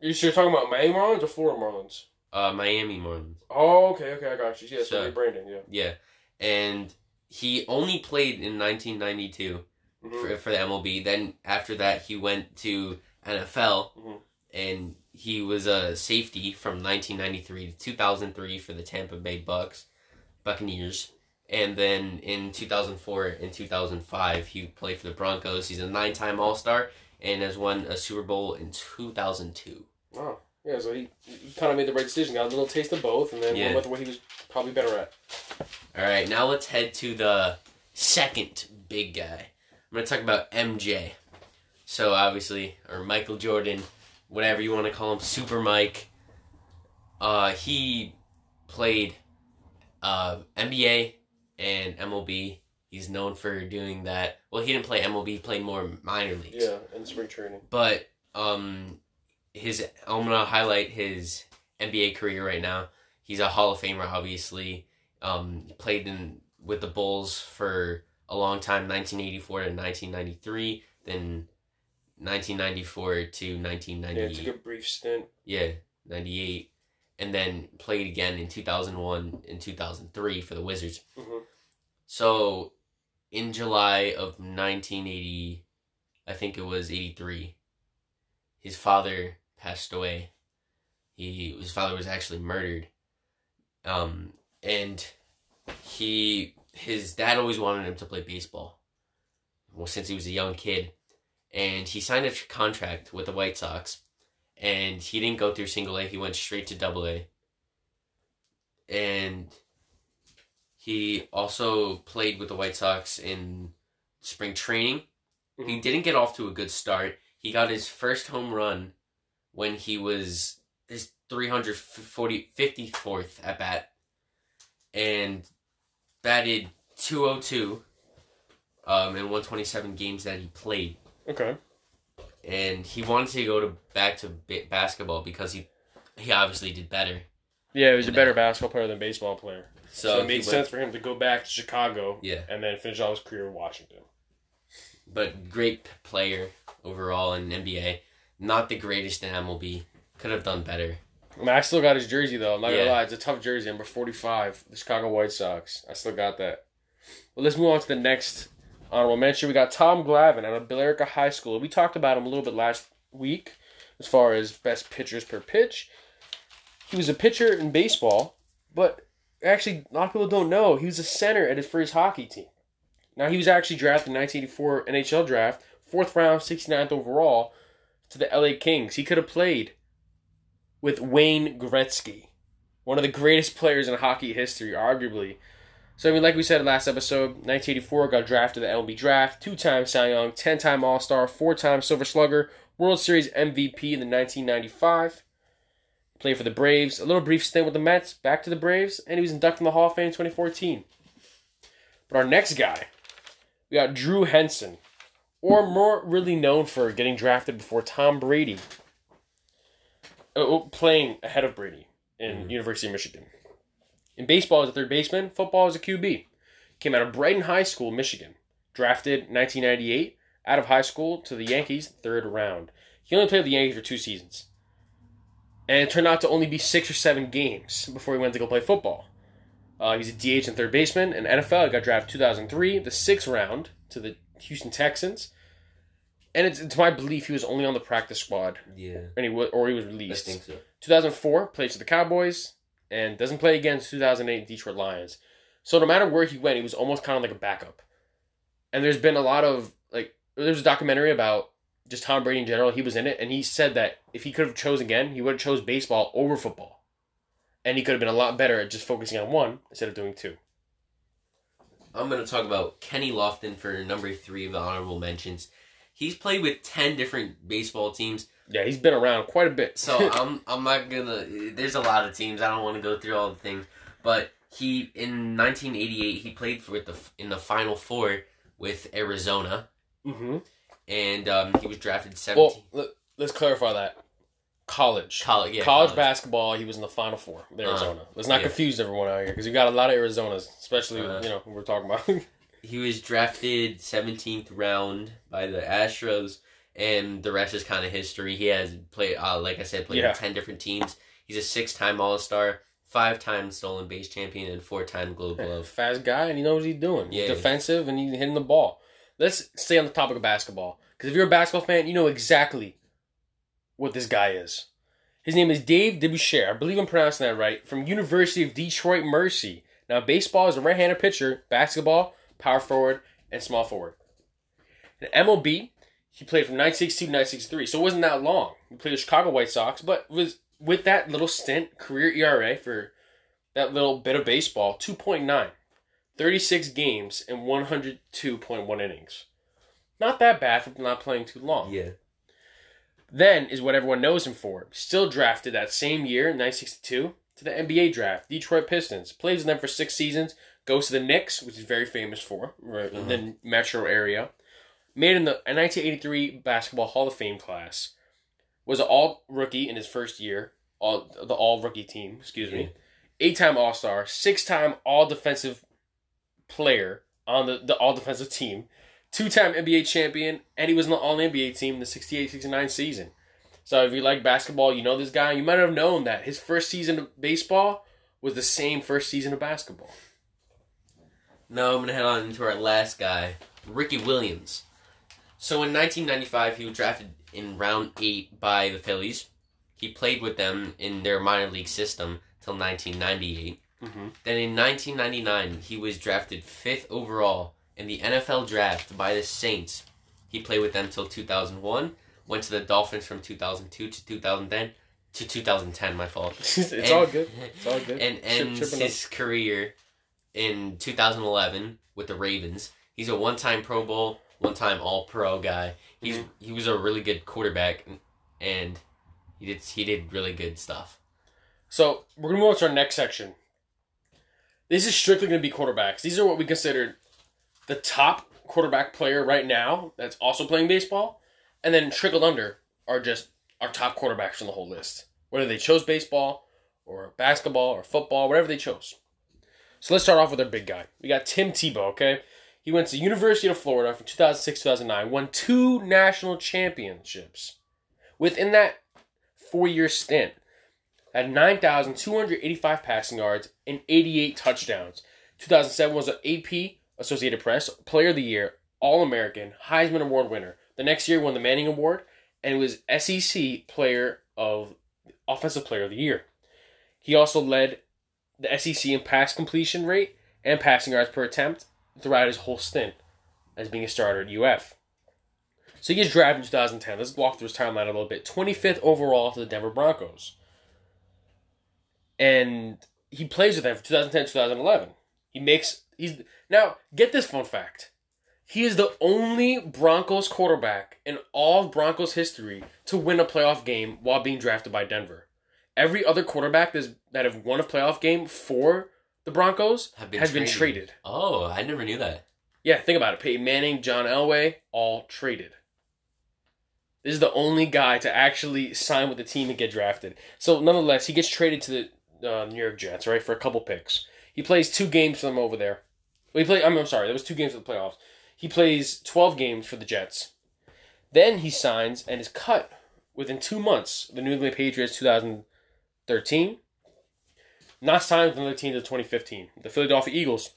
Speaker 1: You're you're talking about Miami Marlins or Florida Marlins?
Speaker 2: Uh, Miami Marlins.
Speaker 1: Oh, okay, okay, I got you. Yeah, so,
Speaker 2: So-
Speaker 1: rebranding, yeah.
Speaker 2: Yeah, and he only played in 1992.
Speaker 1: Mhm.
Speaker 2: for, for the MLB. Then after that, he went to NFL,
Speaker 1: Mhm.
Speaker 2: and he was a safety from 1993 to 2003 for the Tampa Bay Bucks, Buccaneers. And then in 2004 and 2005, he played for the Broncos. He's a nine-time All-Star and has won a Super Bowl in 2002.
Speaker 1: Oh, yeah. So he, he kind of made the right decision. Got a little taste of both, and then
Speaker 2: Yeah.
Speaker 1: went with what he was probably better at.
Speaker 2: All right, now let's head to the second big guy. I'm going to talk about MJ. So obviously, or Michael Jordan, whatever you want to call him, Super Mike. Uh, he played uh, NBA and MLB. He's known for doing that. Well, he didn't play MLB; he played more minor leagues.
Speaker 1: Yeah, in spring training.
Speaker 2: But um, his I'm gonna highlight his NBA career right now. He's a Hall of Famer, obviously. Um, played in with the Bulls for a long time, 1984 to 1993, then 1994 to
Speaker 1: Yeah,
Speaker 2: 1998.
Speaker 1: took a brief stint.
Speaker 2: Yeah, 98. And then played again in 2001 and 2003 for the Wizards.
Speaker 1: hmm
Speaker 2: So, in July of 1980, I think it was 83, his father passed away. He his father was actually murdered. Um and he his dad always wanted him to play baseball. Well, since he was a young kid, and he signed a contract with the White Sox, and he didn't go through single A. He went straight to double A. And he also played with the White Sox in spring training. He
Speaker 1: Mhm.
Speaker 2: didn't get off to a good start. He got his first home run when he was his 340 54th at bat and batted 202 um, in 127 games that he played.
Speaker 1: Okay.
Speaker 2: And he wanted to go to back to ba- basketball because he he obviously did better.
Speaker 1: Yeah, he was a better basketball player than baseball player. So,
Speaker 2: So,
Speaker 1: it made
Speaker 2: went-
Speaker 1: sense for him to go back to Chicago
Speaker 2: Yeah.
Speaker 1: and then finish out his career in Washington.
Speaker 2: but great player overall in NBA. Not the greatest in MLB. Could have done better.
Speaker 1: I mean, I still got his jersey though. I'm not gonna lie, it's a tough jersey. Number 45, the Chicago White Sox. I still got that. Well, let's move on to the next honorable mention. We got Tom Glavine out of Billerica High School. We talked about him a little bit last week as far as best pitchers per pitch. He was a pitcher in baseball, but actually, a lot of people don't know he was a center at his first hockey team. Now, he was actually drafted in 1984 NHL draft, fourth round, 69th overall, to the LA Kings. He could have played with Wayne Gretzky, one of the greatest players in hockey history, arguably. So, I mean, like we said last episode, 1984 got drafted to the MLB draft, two time Cy Young, 10 time All Star, four time Silver Slugger, World Series MVP in the 1995. Played for the Braves, a little brief stint with the Mets, back to the Braves, and he was inducted in the Hall of Fame in 2014. But our next guy, we got Drew Henson, or more really known for getting drafted before Tom Brady uh, playing ahead of Brady in
Speaker 2: Mhm.
Speaker 1: University of Michigan. In baseball, as a third baseman. Football, as a QB. Came out of Brighton High School, Michigan. Drafted 1998 out of high school to the Yankees, third round. He only played with the Yankees for two seasons, and it turned out to only be six or seven games before he went to go play football. Uh, he's a DH and third baseman. In NFL, he got drafted 2003, the sixth round to the Houston Texans. And it's, to my belief, he was only on the practice squad,
Speaker 2: Yeah.
Speaker 1: and he was, or he was
Speaker 2: I
Speaker 1: released.
Speaker 2: think so.
Speaker 1: 2004 plays for the Cowboys and doesn't play again until 2008 Detroit Lions. So no matter where he went, he was almost kind of like a backup. And there's been a lot of like there's a documentary about just Tom Brady in general. He was in it, and he said that if he could have chosen again, he would have chose baseball over football, and he could have been a lot better at just focusing on one instead of doing two.
Speaker 2: I'm going to talk about Kenny Lofton for number three of the honorable mentions. He's played with 10 different baseball teams.
Speaker 1: Yeah, he's been around quite a bit.
Speaker 2: So I'm I'm not gonna. There's a lot of teams. I don't want to go through all the things, but he in 1988 he played for the in the Final Four with Arizona,
Speaker 1: hmm
Speaker 2: and um, he was drafted 17.
Speaker 1: Well, let's clarify that. College.
Speaker 2: college, yeah,
Speaker 1: college, basketball, he was in the Final Four with Arizona. Let's not
Speaker 2: yeah.
Speaker 1: confuse everyone out here because you got a lot of Arizonas, especially
Speaker 2: Uh,
Speaker 1: you know we're talking about.
Speaker 2: He was drafted 17th round by the Astros, and the rest is kind of history. He has played, uh, like I said, played
Speaker 1: Yeah.
Speaker 2: 10 different teams. He's a six-time All-Star, five-time stolen base champion, and four-time Gold Glove.
Speaker 1: Fast guy, and he knows what he's doing. He's
Speaker 2: Yeah.
Speaker 1: defensive, and he's hitting the ball. Let's stay on the topic of basketball because if you're a basketball fan, you know exactly what this guy is. His name is Dave DeBusschere. I believe I'm pronouncing that right. From University of Detroit Mercy. Now, baseball is a right-handed pitcher. Basketball, power forward, and small forward. In MLB, he played from 1962 to 1963, so it wasn't that long. He played the Chicago White Sox, but was with that little stint, career ERA for that little bit of baseball, 2.9. 36 games and 102.1 innings. Not that bad for not playing too long.
Speaker 2: Yeah.
Speaker 1: Then is what everyone knows him for. Still drafted that same year, in 1962, to the NBA draft. Detroit Pistons. Plays with them for six seasons. Goes to the Knicks, which is very famous for, right, in the metro area. Made in the 1983 Basketball Hall of Fame class. was an all rookie in his first year, all the all rookie team, excuse me. Mm-hmm. Eight time All Star, six time All Defensive player on the, the All Defensive team, two time NBA champion, and he was on the All NBA team in the 68 69 season. So if you like basketball, you know this guy. You might have known that his first season of baseball was the same first season of basketball.
Speaker 2: Now I'm gonna head on into our last guy, Ricky Williams. So in 1995, he was drafted in round eight by the Phillies. He played with them in their minor league system till 1998.
Speaker 1: Mm-hmm.
Speaker 2: Then in 1999, he was drafted fifth overall in the NFL draft by the Saints. He played with them till 2001. Went to the Dolphins from 2002 to 2010 to 2010. My fault.
Speaker 1: it's
Speaker 2: And-
Speaker 1: all good. It's all good.
Speaker 2: And ends
Speaker 1: tripping
Speaker 2: his career in 2011 with the Ravens. He's a one-time Pro Bowl, one-time All-Pro guy. He's
Speaker 1: Mhm.
Speaker 2: he was a really good quarterback, and he did he did really good stuff.
Speaker 1: So we're gonna move on to our next section. This is strictly gonna be quarterbacks. These are what we consider the top quarterback player right now that's also playing baseball, and then trickled under are just our top quarterbacks from the whole list. Whether they chose baseball or basketball or football, whatever they chose. So let's start off with our big guy. We got Tim Tebow. Okay, he went to University of Florida from 2006 2009, won two national championships. Within that four-year stint, had 9,285 passing yards and 88 touchdowns. 2007 was an AP Associated Press Player of the Year, All American, Heisman Award winner. The next year won the Manning Award and was SEC Player of Offensive Player of the Year. He also led the SEC in pass completion rate and passing yards per attempt throughout his whole stint as being a starter at UF. So he gets drafted in 2010. Let's walk through his timeline a little bit. 25th overall to the Denver Broncos and he plays with them for 2010 2011 he makes he's now get this fun fact he is the only broncos quarterback in all of broncos history to win a playoff game while being drafted by denver every other quarterback that's, that have won a playoff game for the broncos
Speaker 2: been
Speaker 1: has been
Speaker 2: traded.
Speaker 1: traded
Speaker 2: Oh, I never knew that.
Speaker 1: yeah think about it peyton manning john elway all traded this is the only guy to actually sign with the team and get drafted so nonetheless he gets traded to the uh, New York Jets, right, for a couple picks. He plays two games for them over there. He. I'm, I'm sorry, there was two games for the playoffs. He plays 12 games for the Jets. Then he signs and is cut within two months. The New England Patriots, 2013. Not signed with another team until 2015. The Philadelphia Eagles.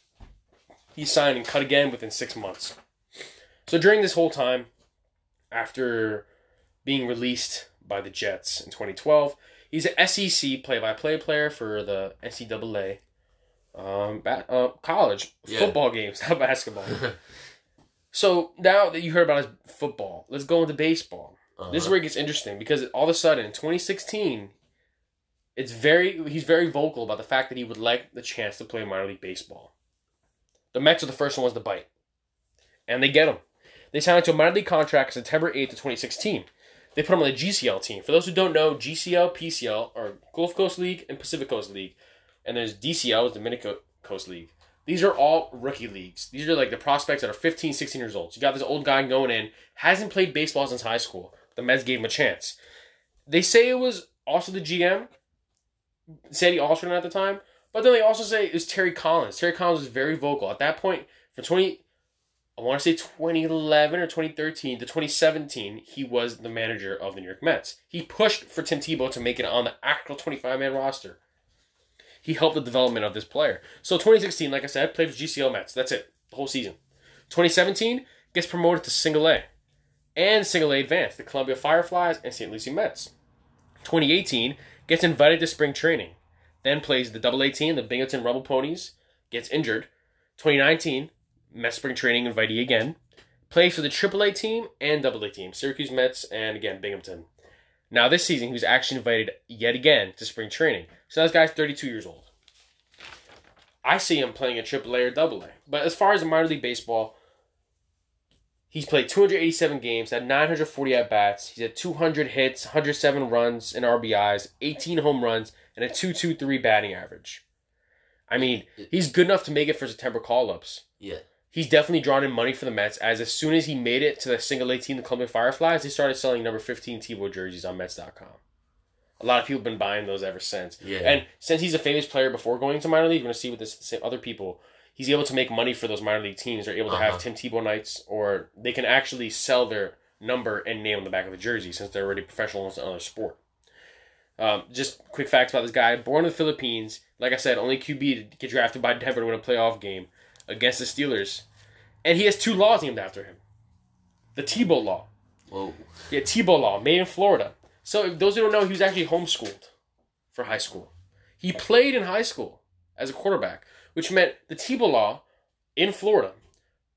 Speaker 1: He signed and cut again within six months. So during this whole time, after being released by the Jets in 2012, He's an SEC play-by-play player for the NCAA um, ba- uh, college
Speaker 2: Yeah.
Speaker 1: football games, not basketball. so now that you heard about his football, let's go into baseball.
Speaker 2: Uh-huh.
Speaker 1: This is where it gets interesting because all of a sudden, in 2016, it's very he's very vocal about the fact that he would like the chance to play minor league baseball. The Mets are the first ones to bite, and they get him. They signed him to a minor league contract September 8th of 2016. They put him on the GCL team. For those who don't know, GCL, PCL are Gulf Coast League and Pacific Coast League, and there's DCL, is Dominican Coast League. These are all rookie leagues. These are like the prospects that are 15, 16 years old. So you got this old guy going in, hasn't played baseball since high school. The Mets gave him a chance. They say it was also the GM, Sandy Alderson at the time, but then they also say it was Terry Collins. Terry Collins was very vocal. At that point, for 20, I want to say 2011 or 2013 to 2017, he was the manager of the New York Mets. He pushed for Tim Tebow to make it on the actual 25 man roster. He helped the development of this player. So 2016, like I said, played for GCL Mets. That's it, the whole season. 2017 gets promoted to Single A and Single A Advanced, the Columbia Fireflies and St. Lucie Mets. 2018 gets invited to spring training, then plays the Double A team, the Binghamton Rumble Ponies, gets injured. 2019 Mets spring training invitee again. Plays for the AAA team and AA team, Syracuse Mets and again Binghamton. Now this season he was actually invited yet again to spring training. So this guy's 32 years old. I see him playing a AAA or double A. But as far as minor league baseball, he's played 287 games, had 940 at bats. He's had 200 hits, 107 runs and RBIs, 18 home runs, and a 2.23 batting average. I mean, he's good enough to make it for September call ups.
Speaker 2: Yeah.
Speaker 1: he's definitely drawn in money for the Mets. As as soon as he made it to the single A team, the Columbia Fireflies, they started selling number fifteen Tebow jerseys on Mets.com. A lot of people have been buying those ever since.
Speaker 2: Yeah.
Speaker 1: And since he's a famous player before going to minor league, we're gonna see with this same other people. He's able to make money for those minor league teams. They're able to
Speaker 2: Uh-huh.
Speaker 1: have Tim Tebow nights, or they can actually sell their number and name on the back of the jersey since they're already professional in another sport. Um, just quick facts about this guy: born in the Philippines, like I said, only QB to get drafted by Denver to win a playoff game against the Steelers, and he has two laws named after him: the Tebow Law.
Speaker 2: Whoa.
Speaker 1: Yeah, Tebow Law, made in Florida. So, those who don't know, he was actually homeschooled for high school. He played in high school as a quarterback, which meant the Tebow Law in Florida,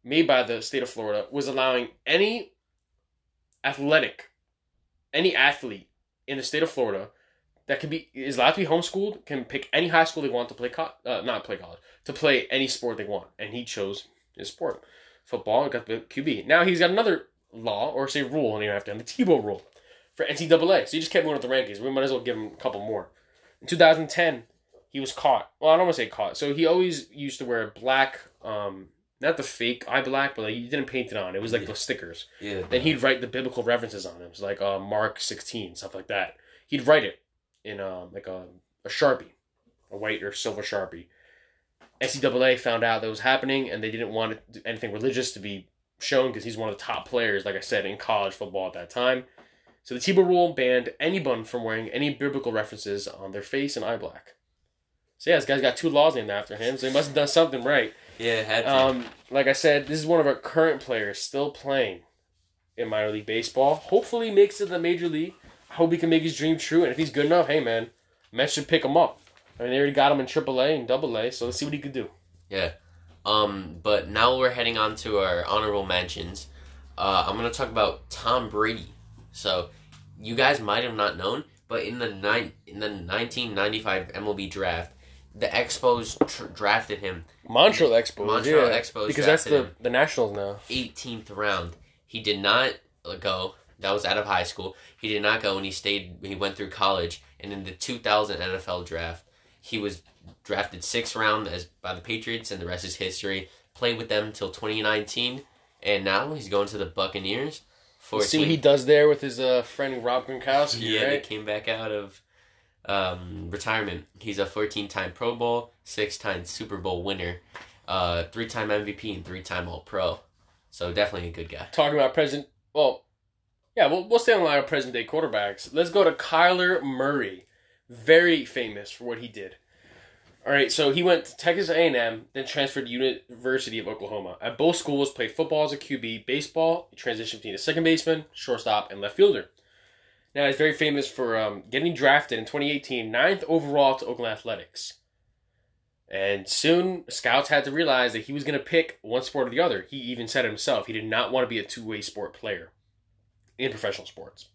Speaker 1: made by the state of Florida, was allowing any athletic, any athlete in the state of Florida that can be is allowed to be homeschooled can pick any high school they want to play, co- uh, not play college, to play any sport they want, and he chose his sport, football. Got the QB. Now he's got another law or say rule, and you have to have the Tebow rule for NCAA. So he just kept moving up the rankings. We might as well give him a couple more. In 2010, he was caught. Well, I don't want to say caught. So he always used to wear black, um, not the fake eye black, but like he didn't paint it on. It was like
Speaker 2: Yeah.
Speaker 1: the stickers.
Speaker 2: Yeah.
Speaker 1: Then he'd write the biblical references on them, so like uh, Mark 16, stuff like that. He'd write it in um, like a, a sharpie, a white or silver sharpie. NCAA found out that was happening, and they didn't want anything religious to be shown because he's one of the top players, like I said, in college football at that time. So the Tebow rule banned anyone from wearing any biblical references on their face and eye black. So yeah, this guy's got two laws named after him, so he must have done something right.
Speaker 2: Yeah, had to.
Speaker 1: Um, like I said, this is one of our current players still playing in minor league baseball. Hopefully, he makes it to the major league. I hope he can make his dream true. And if he's good enough, hey man, Mets should pick him up. I mean, they already got him in AAA and AA, so let's see what he could do.
Speaker 2: Yeah. Um, but now we're heading on to our honorable mentions. Uh, I'm gonna talk about Tom Brady. So, you guys might have not known, but in the nine in the 1995 MLB draft, the Expos tr- drafted him
Speaker 1: Montreal Expos,
Speaker 2: Montreal
Speaker 1: yeah,
Speaker 2: Expos
Speaker 1: because that's the
Speaker 2: him.
Speaker 1: the Nationals now.
Speaker 2: 18th round. He did not go. That was out of high school. He did not go, and he stayed. He went through college, and in the 2000 NFL draft, he was drafted sixth round as by the Patriots, and the rest is history. Played with them until 2019, and now he's going to the Buccaneers.
Speaker 1: Let's see what he does there with his uh, friend Rob Gronkowski,
Speaker 2: yeah,
Speaker 1: right?
Speaker 2: he came back out of um, retirement. He's a 14-time Pro Bowl, six-time Super Bowl winner, uh, three-time MVP, and three-time All-Pro. So definitely a good guy.
Speaker 1: Talking about present, well, yeah, we'll, we'll stay on the line of present day quarterbacks. Let's go to Kyler Murray, very famous for what he did. All right, so he went to Texas A&M, then transferred to University of Oklahoma. At both schools, played football as a QB, baseball, transitioned between a second baseman, shortstop, and left fielder. Now he's very famous for um, getting drafted in 2018, ninth overall to Oakland Athletics. And soon, scouts had to realize that he was going to pick one sport or the other. He even said himself he did not want to be a two-way sport player in professional sports.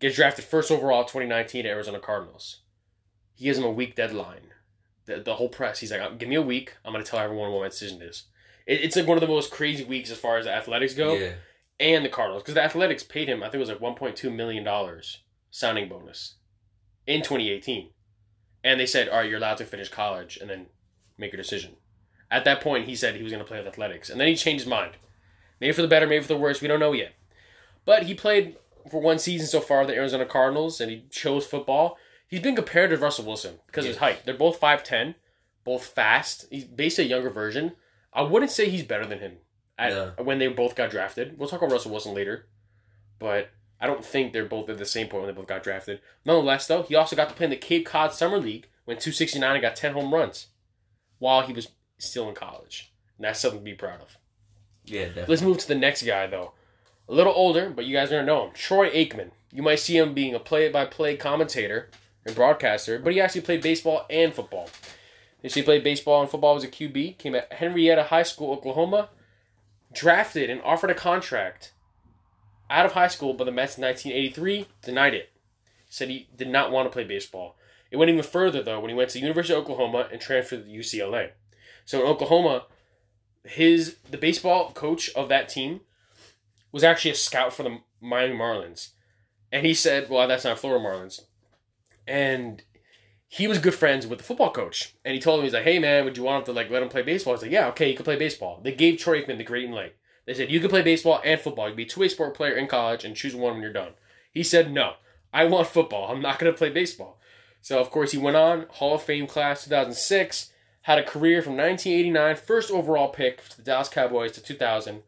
Speaker 1: Gets drafted first overall 2019 to Arizona Cardinals. He gives him a week deadline. The, the whole press, he's like, uh, give me a week. I'm going to tell everyone what my decision is. It, it's like one of the most crazy weeks as far as the athletics go
Speaker 2: Yeah.
Speaker 1: and the Cardinals because the Athletics paid him I think it was like 1.2 million dollars signing bonus in 2018, and they said, "All right, you're allowed to finish college and then make your decision." At that point, he said he was going to play with Athletics, and then he changed his mind. Maybe for the better, maybe for the worse. We don't know yet. But he played for one season so far with the Arizona Cardinals, and he chose football. He's been compared to Russell Wilson because of his height. They're both 5'10", both fast. He's basically a younger version. I wouldn't say he's better than him at,
Speaker 2: Yeah.
Speaker 1: when they both got drafted. We'll talk about Russell Wilson later, but I don't think they're both at the same point when they both got drafted. Nonetheless, though, he also got to play in the Cape Cod Summer League, went 269 and got 10 home runs while he was still in college. And that's something to be proud of.
Speaker 2: Yeah, definitely.
Speaker 1: Let's move to the next guy, though. A little older, but you guys are going to know him. Troy Aikman. You might see him being a play by play commentator and broadcaster, but he actually played baseball and football. He actually played baseball and football as a QB, came at Henrietta High School, Oklahoma, drafted and offered a contract out of high school by the Mets in 1983, denied it. Said he did not want to play baseball. It went even further, though, when he went to University of Oklahoma and transferred to UCLA. So in Oklahoma, his the baseball coach of that team was actually a scout for the Miami Marlins. And he said, well, that's not Florida Marlins. And he was good friends with the football coach, and he told him he's like, "Hey man, would you want him to like let him play baseball?" He's like, "Yeah, okay, you can play baseball." They gave Troy Aikman the green light. They said you can play baseball and football. You can be a two way sport player in college and choose one when you're done. He said, "No, I want football. I'm not going to play baseball." So of course he went on Hall of Fame class 2006. Had a career from 1989, first overall pick to the Dallas Cowboys to 2000.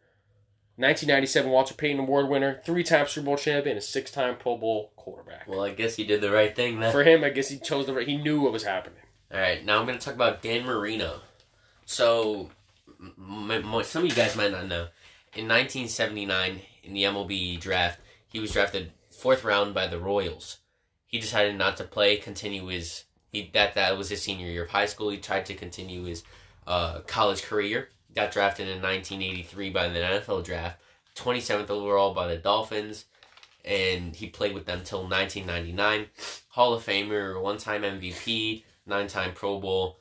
Speaker 1: 1997 Walter Payton Award winner, three-time Super Bowl champion, a six-time Pro Bowl quarterback.
Speaker 2: Well, I guess he did the right thing then.
Speaker 1: For him, I guess he chose the right. He knew what was happening.
Speaker 2: All right, now I'm going to talk about Dan Marino. So, m- m- some of you guys might not know. In 1979, in the MLB draft, he was drafted fourth round by the Royals. He decided not to play, continue his he that that was his senior year of high school. He tried to continue his uh, college career. Got drafted in 1983 by the NFL draft, 27th overall by the Dolphins, and he played with them till 1999. Hall of Famer, one-time MVP, nine-time Pro Bowl.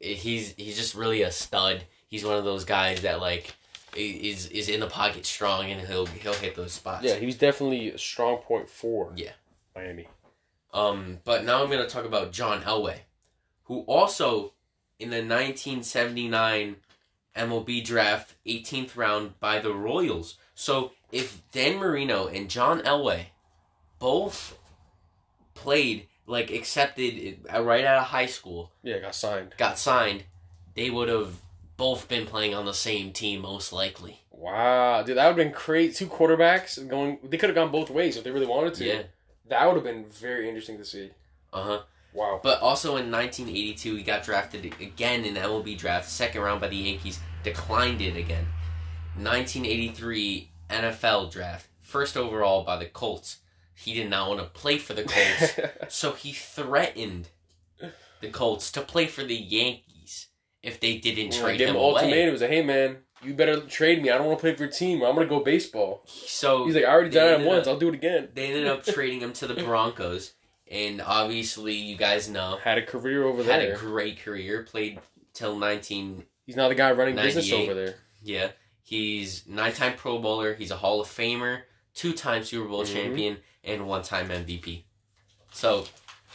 Speaker 2: He's he's just really a stud. He's one of those guys that like is is in the pocket strong and he'll he'll hit those spots.
Speaker 1: Yeah, he was definitely a strong point for
Speaker 2: Yeah.
Speaker 1: Miami.
Speaker 2: Um, but now I'm going to talk about John Elway, who also in the 1979 MLB draft, 18th round by the Royals. So if Dan Marino and John Elway both played like accepted uh, right out of high school,
Speaker 1: Yeah, got signed.
Speaker 2: got signed, they would have both been playing on the same team most likely.
Speaker 1: Wow, dude, that would have been crazy. Two quarterbacks going. They could have gone both ways if they really wanted to.
Speaker 2: Yeah.
Speaker 1: That would have been very interesting to see.
Speaker 2: Uh huh.
Speaker 1: Wow.
Speaker 2: But also in 1982, he got drafted again in the MLB draft, second round by the Yankees, declined it again. 1983 NFL draft, first overall by the Colts. He did not want to play for the Colts, so he threatened the Colts to play for the Yankees if they didn't
Speaker 1: Well, I
Speaker 2: trade
Speaker 1: gave
Speaker 2: him
Speaker 1: him
Speaker 2: away.
Speaker 1: ultimatum. Was like, hey man, you better trade me. I don't want to play for your team. I'm gonna go baseball.
Speaker 2: So
Speaker 1: He's like, I already done it once.
Speaker 2: up-
Speaker 1: I'll do it again.
Speaker 2: they ended up trading him to the Broncos, and obviously you guys know
Speaker 1: Had a career over
Speaker 2: had
Speaker 1: there.
Speaker 2: Had a great career, played till 19
Speaker 1: He's now the guy running business over there.
Speaker 2: Yeah, he's nine-time Pro Bowler. He's a Hall of Famer, two-time Super Bowl
Speaker 1: Mhm.
Speaker 2: champion, and one-time MVP. So,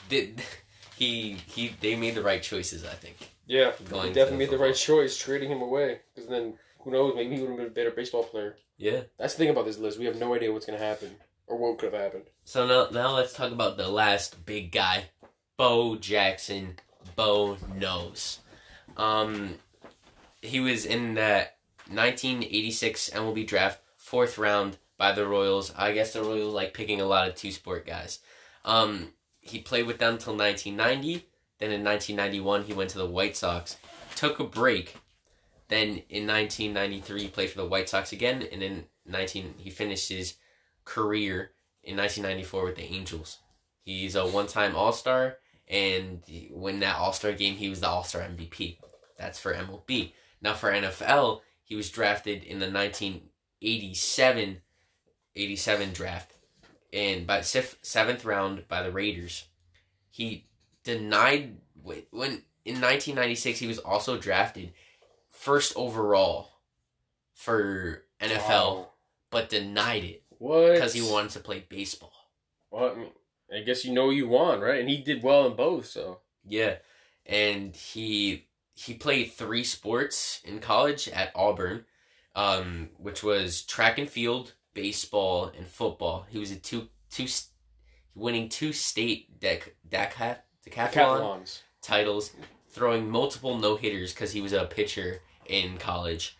Speaker 2: did he he they made the right choices, I think.
Speaker 1: Yeah,
Speaker 2: Going to
Speaker 1: definitely made the right choice trading him away. Because then, who knows? Maybe he would have been a better baseball player.
Speaker 2: Yeah.
Speaker 1: That's the thing about this list. We have no idea what's gonna happen or what could have happened.
Speaker 2: So now now let's talk about the last big guy, Bo Jackson. Bo knows. Um, he was in that 1986 MLB draft, fourth round by the Royals. I guess the Royals like picking a lot of two sport guys. Um, he played with them until 1990. Then in 1991, he went to the White Sox, took a break. Then in 1993, he played for the White Sox again, and in 19 he finished his career in 1994 with the Angels. He's a one-time All-Star, and when that All-Star game, he was the All-Star MVP. That's for MLB. Now for NFL, he was drafted in the 1987 87 draft, and by seventh round by the Raiders. He denied when in 1996 he was also drafted first overall for NFL,
Speaker 1: Wow.
Speaker 2: but denied it
Speaker 1: What?
Speaker 2: because he wanted to play baseball.
Speaker 1: Well, I, mean, I guess you know you won, right? And he did well in both. So
Speaker 2: Yeah, and he he played three sports in college at Auburn, um, which was track and field, baseball, and football. He was a two two winning two state dec deca decathlon
Speaker 1: decathlons.
Speaker 2: titles, throwing multiple no hitters because he was a pitcher in college.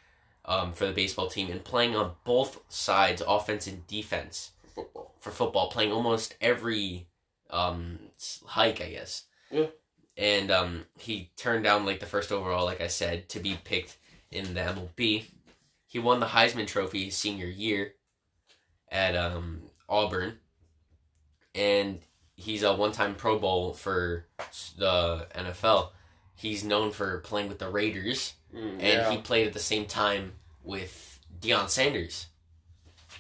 Speaker 2: Um, for the baseball team and playing on both sides, offense and defense.
Speaker 1: Football.
Speaker 2: for football, playing almost every um hike, I guess.
Speaker 1: Yeah.
Speaker 2: And um, he turned down like the first overall, like I said, to be picked in the MLB. He won the Heisman Trophy his senior year at um, Auburn, and he's a one-time Pro Bowl for the NFL. He's known for playing with the Raiders
Speaker 1: Mm,
Speaker 2: and
Speaker 1: yeah.
Speaker 2: he played at the same time with Deion Sanders.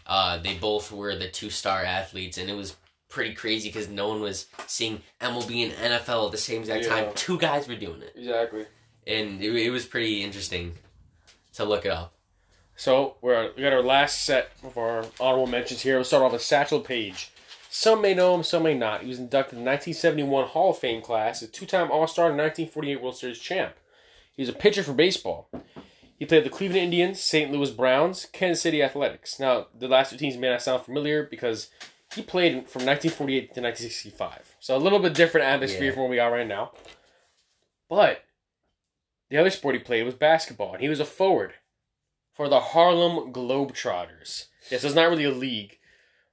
Speaker 2: Uh, they both were the two star athletes, and it was pretty crazy because no one was seeing MLB and NFL at the same exact time. Two guys were doing it,
Speaker 1: exactly.
Speaker 2: and it, it was pretty interesting to look it up.
Speaker 1: So we're we got our last set of our honorable mentions here. We'll start off with Satchel Paige. Some may know him, some may not. He was inducted in the 1971 Hall of Fame class, a two-time All-Star and 1948 World Series champ. He was a pitcher for baseball. He played the Cleveland Indians, St. Louis Browns, Kansas City Athletics. Now, the last two teams may not sound familiar because he played from 1948 to 1965. So a little bit different atmosphere
Speaker 2: Yeah.
Speaker 1: from where we are right now. But the other sport he played was basketball, and he was a forward for the Harlem Globetrotters. Yes, it's not really a league.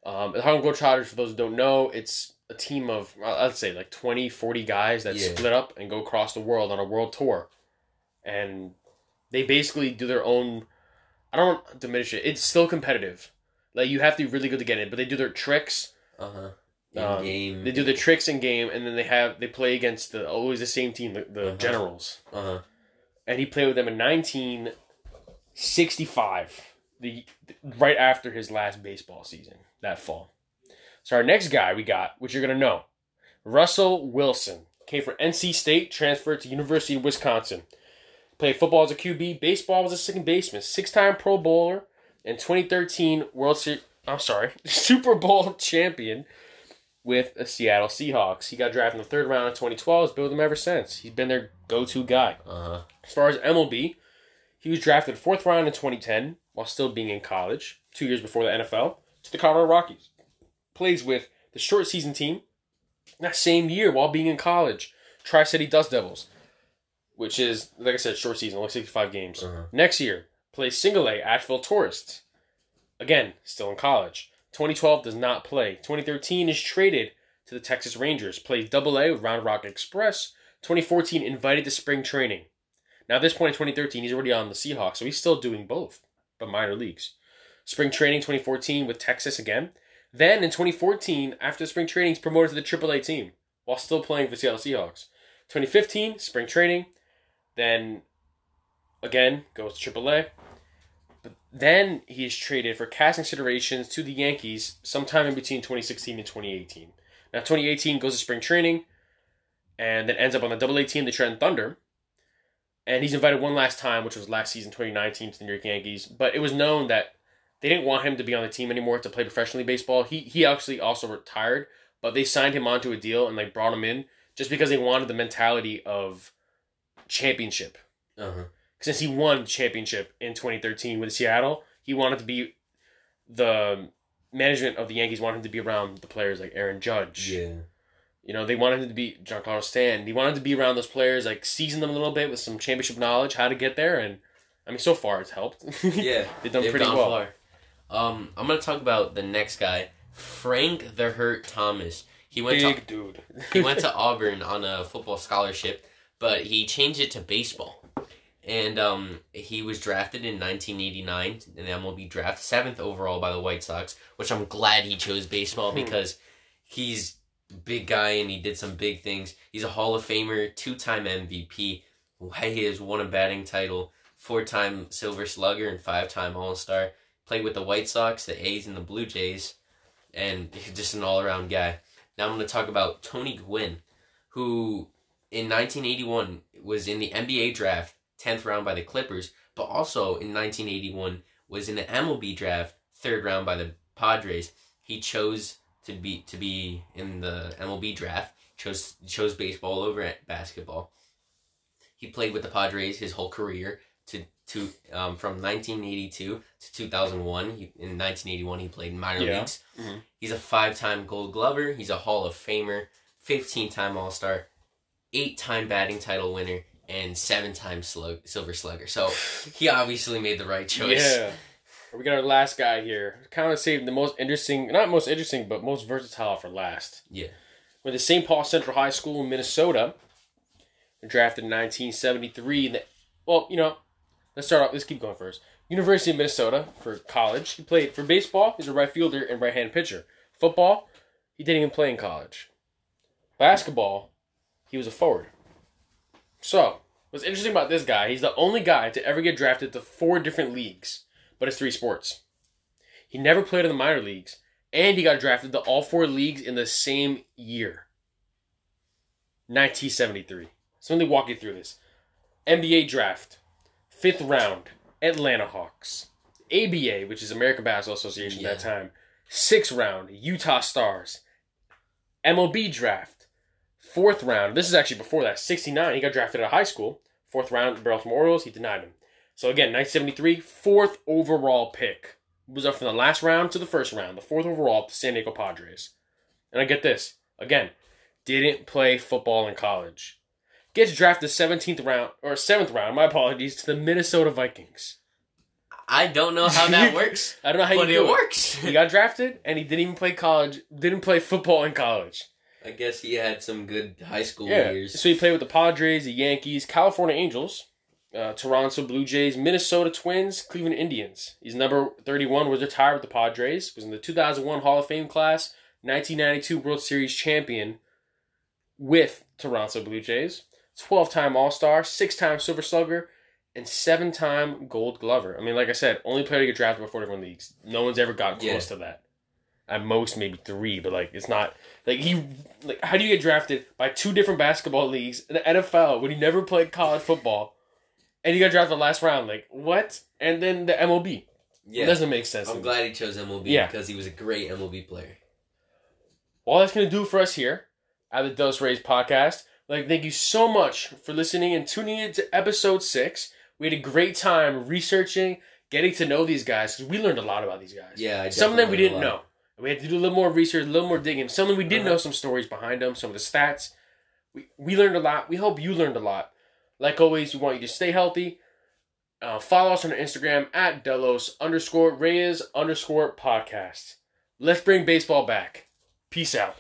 Speaker 1: Um, the Harlem Globetrotters, for those who don't know, it's a team of, I'd say, like 20, 40 guys that
Speaker 2: Yeah.
Speaker 1: split up and go across the world on a world tour. And they basically do their own. I don't want to diminish it. It's still competitive. Like, you have to be really good to get in, but they do their tricks.
Speaker 2: Uh huh. In
Speaker 1: Um,
Speaker 2: game.
Speaker 1: They do the tricks in game, and then they have they play against the always the same team, the, the
Speaker 2: Uh-huh.
Speaker 1: Generals.
Speaker 2: Uh huh.
Speaker 1: And he played with them in 1965, the right after his last baseball season that fall. So our next guy we got, which you're gonna know, Russell Wilson, came from NC State, transferred to University of Wisconsin. Played football as a QB, baseball as a second baseman, six-time Pro Bowler, and 2013 World Series. I'm sorry, Super Bowl champion with the Seattle Seahawks. He got drafted in the third round in 2012. Has been with them ever since. He's been their go-to guy.
Speaker 2: Uh huh.
Speaker 1: As far as MLB, he was drafted fourth round in 2010 while still being in college, two years before the NFL, to the Colorado Rockies. Plays with the short season team that same year while being in college, Tri City Dust Devils, which is, like I said, short season, only 65 games.
Speaker 2: Uh-huh.
Speaker 1: Next year, plays single A, Asheville Tourists. Again, still in college. 2012 does not play. 2013 is traded to the Texas Rangers. Plays double A with Round Rock Express. 2014 invited to spring training. Now, at this point in 2013, he's already on the Seahawks, so he's still doing both, but minor leagues. Spring training 2014 with Texas again. Then in 2014, after spring training, he's promoted to the AAA team while still playing for the Seattle Seahawks. 2015, spring training. Then again, goes to AAA. But then he is traded for cash considerations to the Yankees sometime in between 2016 and 2018. Now, 2018 goes to spring training and then ends up on the AA team, the Trenton Thunder. And he's invited one last time, which was last season, 2019, to the New York Yankees. But it was known that they didn't want him to be on the team anymore to play professionally baseball. He he actually also retired, but they signed him onto a deal and like brought him in just because they wanted the mentality of championship.
Speaker 2: Uh huh.
Speaker 1: Since he won championship in 2013 with Seattle, he wanted to be the management of the Yankees wanted him to be around the players like Aaron Judge.
Speaker 2: Yeah.
Speaker 1: You know, they wanted him to be Giancarlo Stan. He wanted to be around those players, like season them a little bit with some championship knowledge, how to get there, and I mean, so far it's helped.
Speaker 2: Yeah.
Speaker 1: they've done
Speaker 2: They've
Speaker 1: pretty well.
Speaker 2: far. Um, I'm gonna talk about the next guy, Frank the Hurt Thomas. He went to
Speaker 1: Big dude.
Speaker 2: he went to Auburn on a football scholarship, but he changed it to baseball. And um, he was drafted in 1989 in the MLB draft, seventh overall by the White Sox, which I'm glad he chose baseball
Speaker 1: Hmm.
Speaker 2: because he's big guy and he did some big things. He's a Hall of Famer, two-time MVP. He has won a batting title, four-time Silver Slugger, and five-time All-Star. Played with the White Sox, the A's, and the Blue Jays, and just an all-around guy. Now I'm going to talk about Tony Gwynn, who in 1981 was in the NBA draft, 10th round by the Clippers, but also in 1981 was in the MLB draft, third round by the Padres. He chose to be to be in the MLB draft, chose chose baseball over at basketball. He played with the Padres his whole career to to um, from 1982 to 2001. He, in 1981 he played in minor
Speaker 1: Yeah.
Speaker 2: leagues.
Speaker 1: Mhm.
Speaker 2: He's a five-time Gold Glover. He's a Hall of Famer, 15-time All-Star, eight-time batting title winner, and seven-time slug, Silver Slugger. So he obviously made the right choice.
Speaker 1: Yeah. We got our last guy here. Kind of saved the most interesting, not most interesting, but most versatile for last.
Speaker 2: Yeah.
Speaker 1: With the St. Paul Central High School in Minnesota, drafted in 1973. The, well, you know, let's start off. Let's keep going first. University of Minnesota for college. He played for baseball. He's a right fielder and right hand pitcher. Football, he didn't even play in college. Basketball, he was a forward. So, what's interesting about this guy, he's the only guy to ever get drafted to four different leagues, but it's three sports. He never played in the minor leagues, and he got drafted to all four leagues in the same year 1973. So let me walk you through this NBA draft, fifth round, Atlanta Hawks. ABA, which is American Basketball Association at that time, sixth round, Utah Stars. MLB draft, fourth round. This is actually before that, 69. He got drafted out of high school. Fourth round, Baltimore Orioles. He denied him. So again, 1973, fourth overall pick. It Was up from the last round to the first round, the fourth overall to the San Diego Padres. And I get this again, didn't play football in college. Gets drafted 17th round or 7th round, my apologies, to the Minnesota Vikings.
Speaker 2: I don't know how that works,
Speaker 1: I don't know how
Speaker 2: but
Speaker 1: you do
Speaker 2: it
Speaker 1: it.
Speaker 2: works.
Speaker 1: He got drafted and he didn't even play college, didn't play football in college.
Speaker 2: I guess he had some good high school
Speaker 1: Yeah.
Speaker 2: years.
Speaker 1: So he played with the Padres, the Yankees, California Angels, uh, Toronto Blue Jays, Minnesota Twins, Cleveland Indians. He's number 31, was retired with the Padres, was in the 2001 Hall of Fame class, 1992 World Series champion with Toronto Blue Jays, 12 time All Star, 6 time Silver Slugger, and 7 time Gold Glover. I mean, like I said, only player to get drafted before different leagues. No one's ever gotten
Speaker 2: Yeah.
Speaker 1: close to that. At most, maybe three, but like it's not like he. Like, how do you get drafted by two different basketball leagues in the NFL when you never played college football, and you got drafted last round? Like what? And then the MLB. It
Speaker 2: Yeah,
Speaker 1: doesn't make sense.
Speaker 2: I'm glad he chose MLB
Speaker 1: Yeah.
Speaker 2: because he was a great MLB player.
Speaker 1: all that's going to do for us here at the Dos Rays podcast. Like, thank you so much for listening and tuning in to episode six. We had a great time researching, getting to know these guys because we learned a lot about these guys.
Speaker 2: Yeah, I
Speaker 1: some of them we didn't know. We had to do a little more research, a little more digging. Some of we did
Speaker 2: Uh-huh.
Speaker 1: know some stories behind them, some of the stats. We we learned a lot. We hope you learned a lot. Like always, we want you to stay healthy. Uh, follow us on our Instagram at Delos underscore Reyes underscore podcast. Let's bring baseball back. Peace out.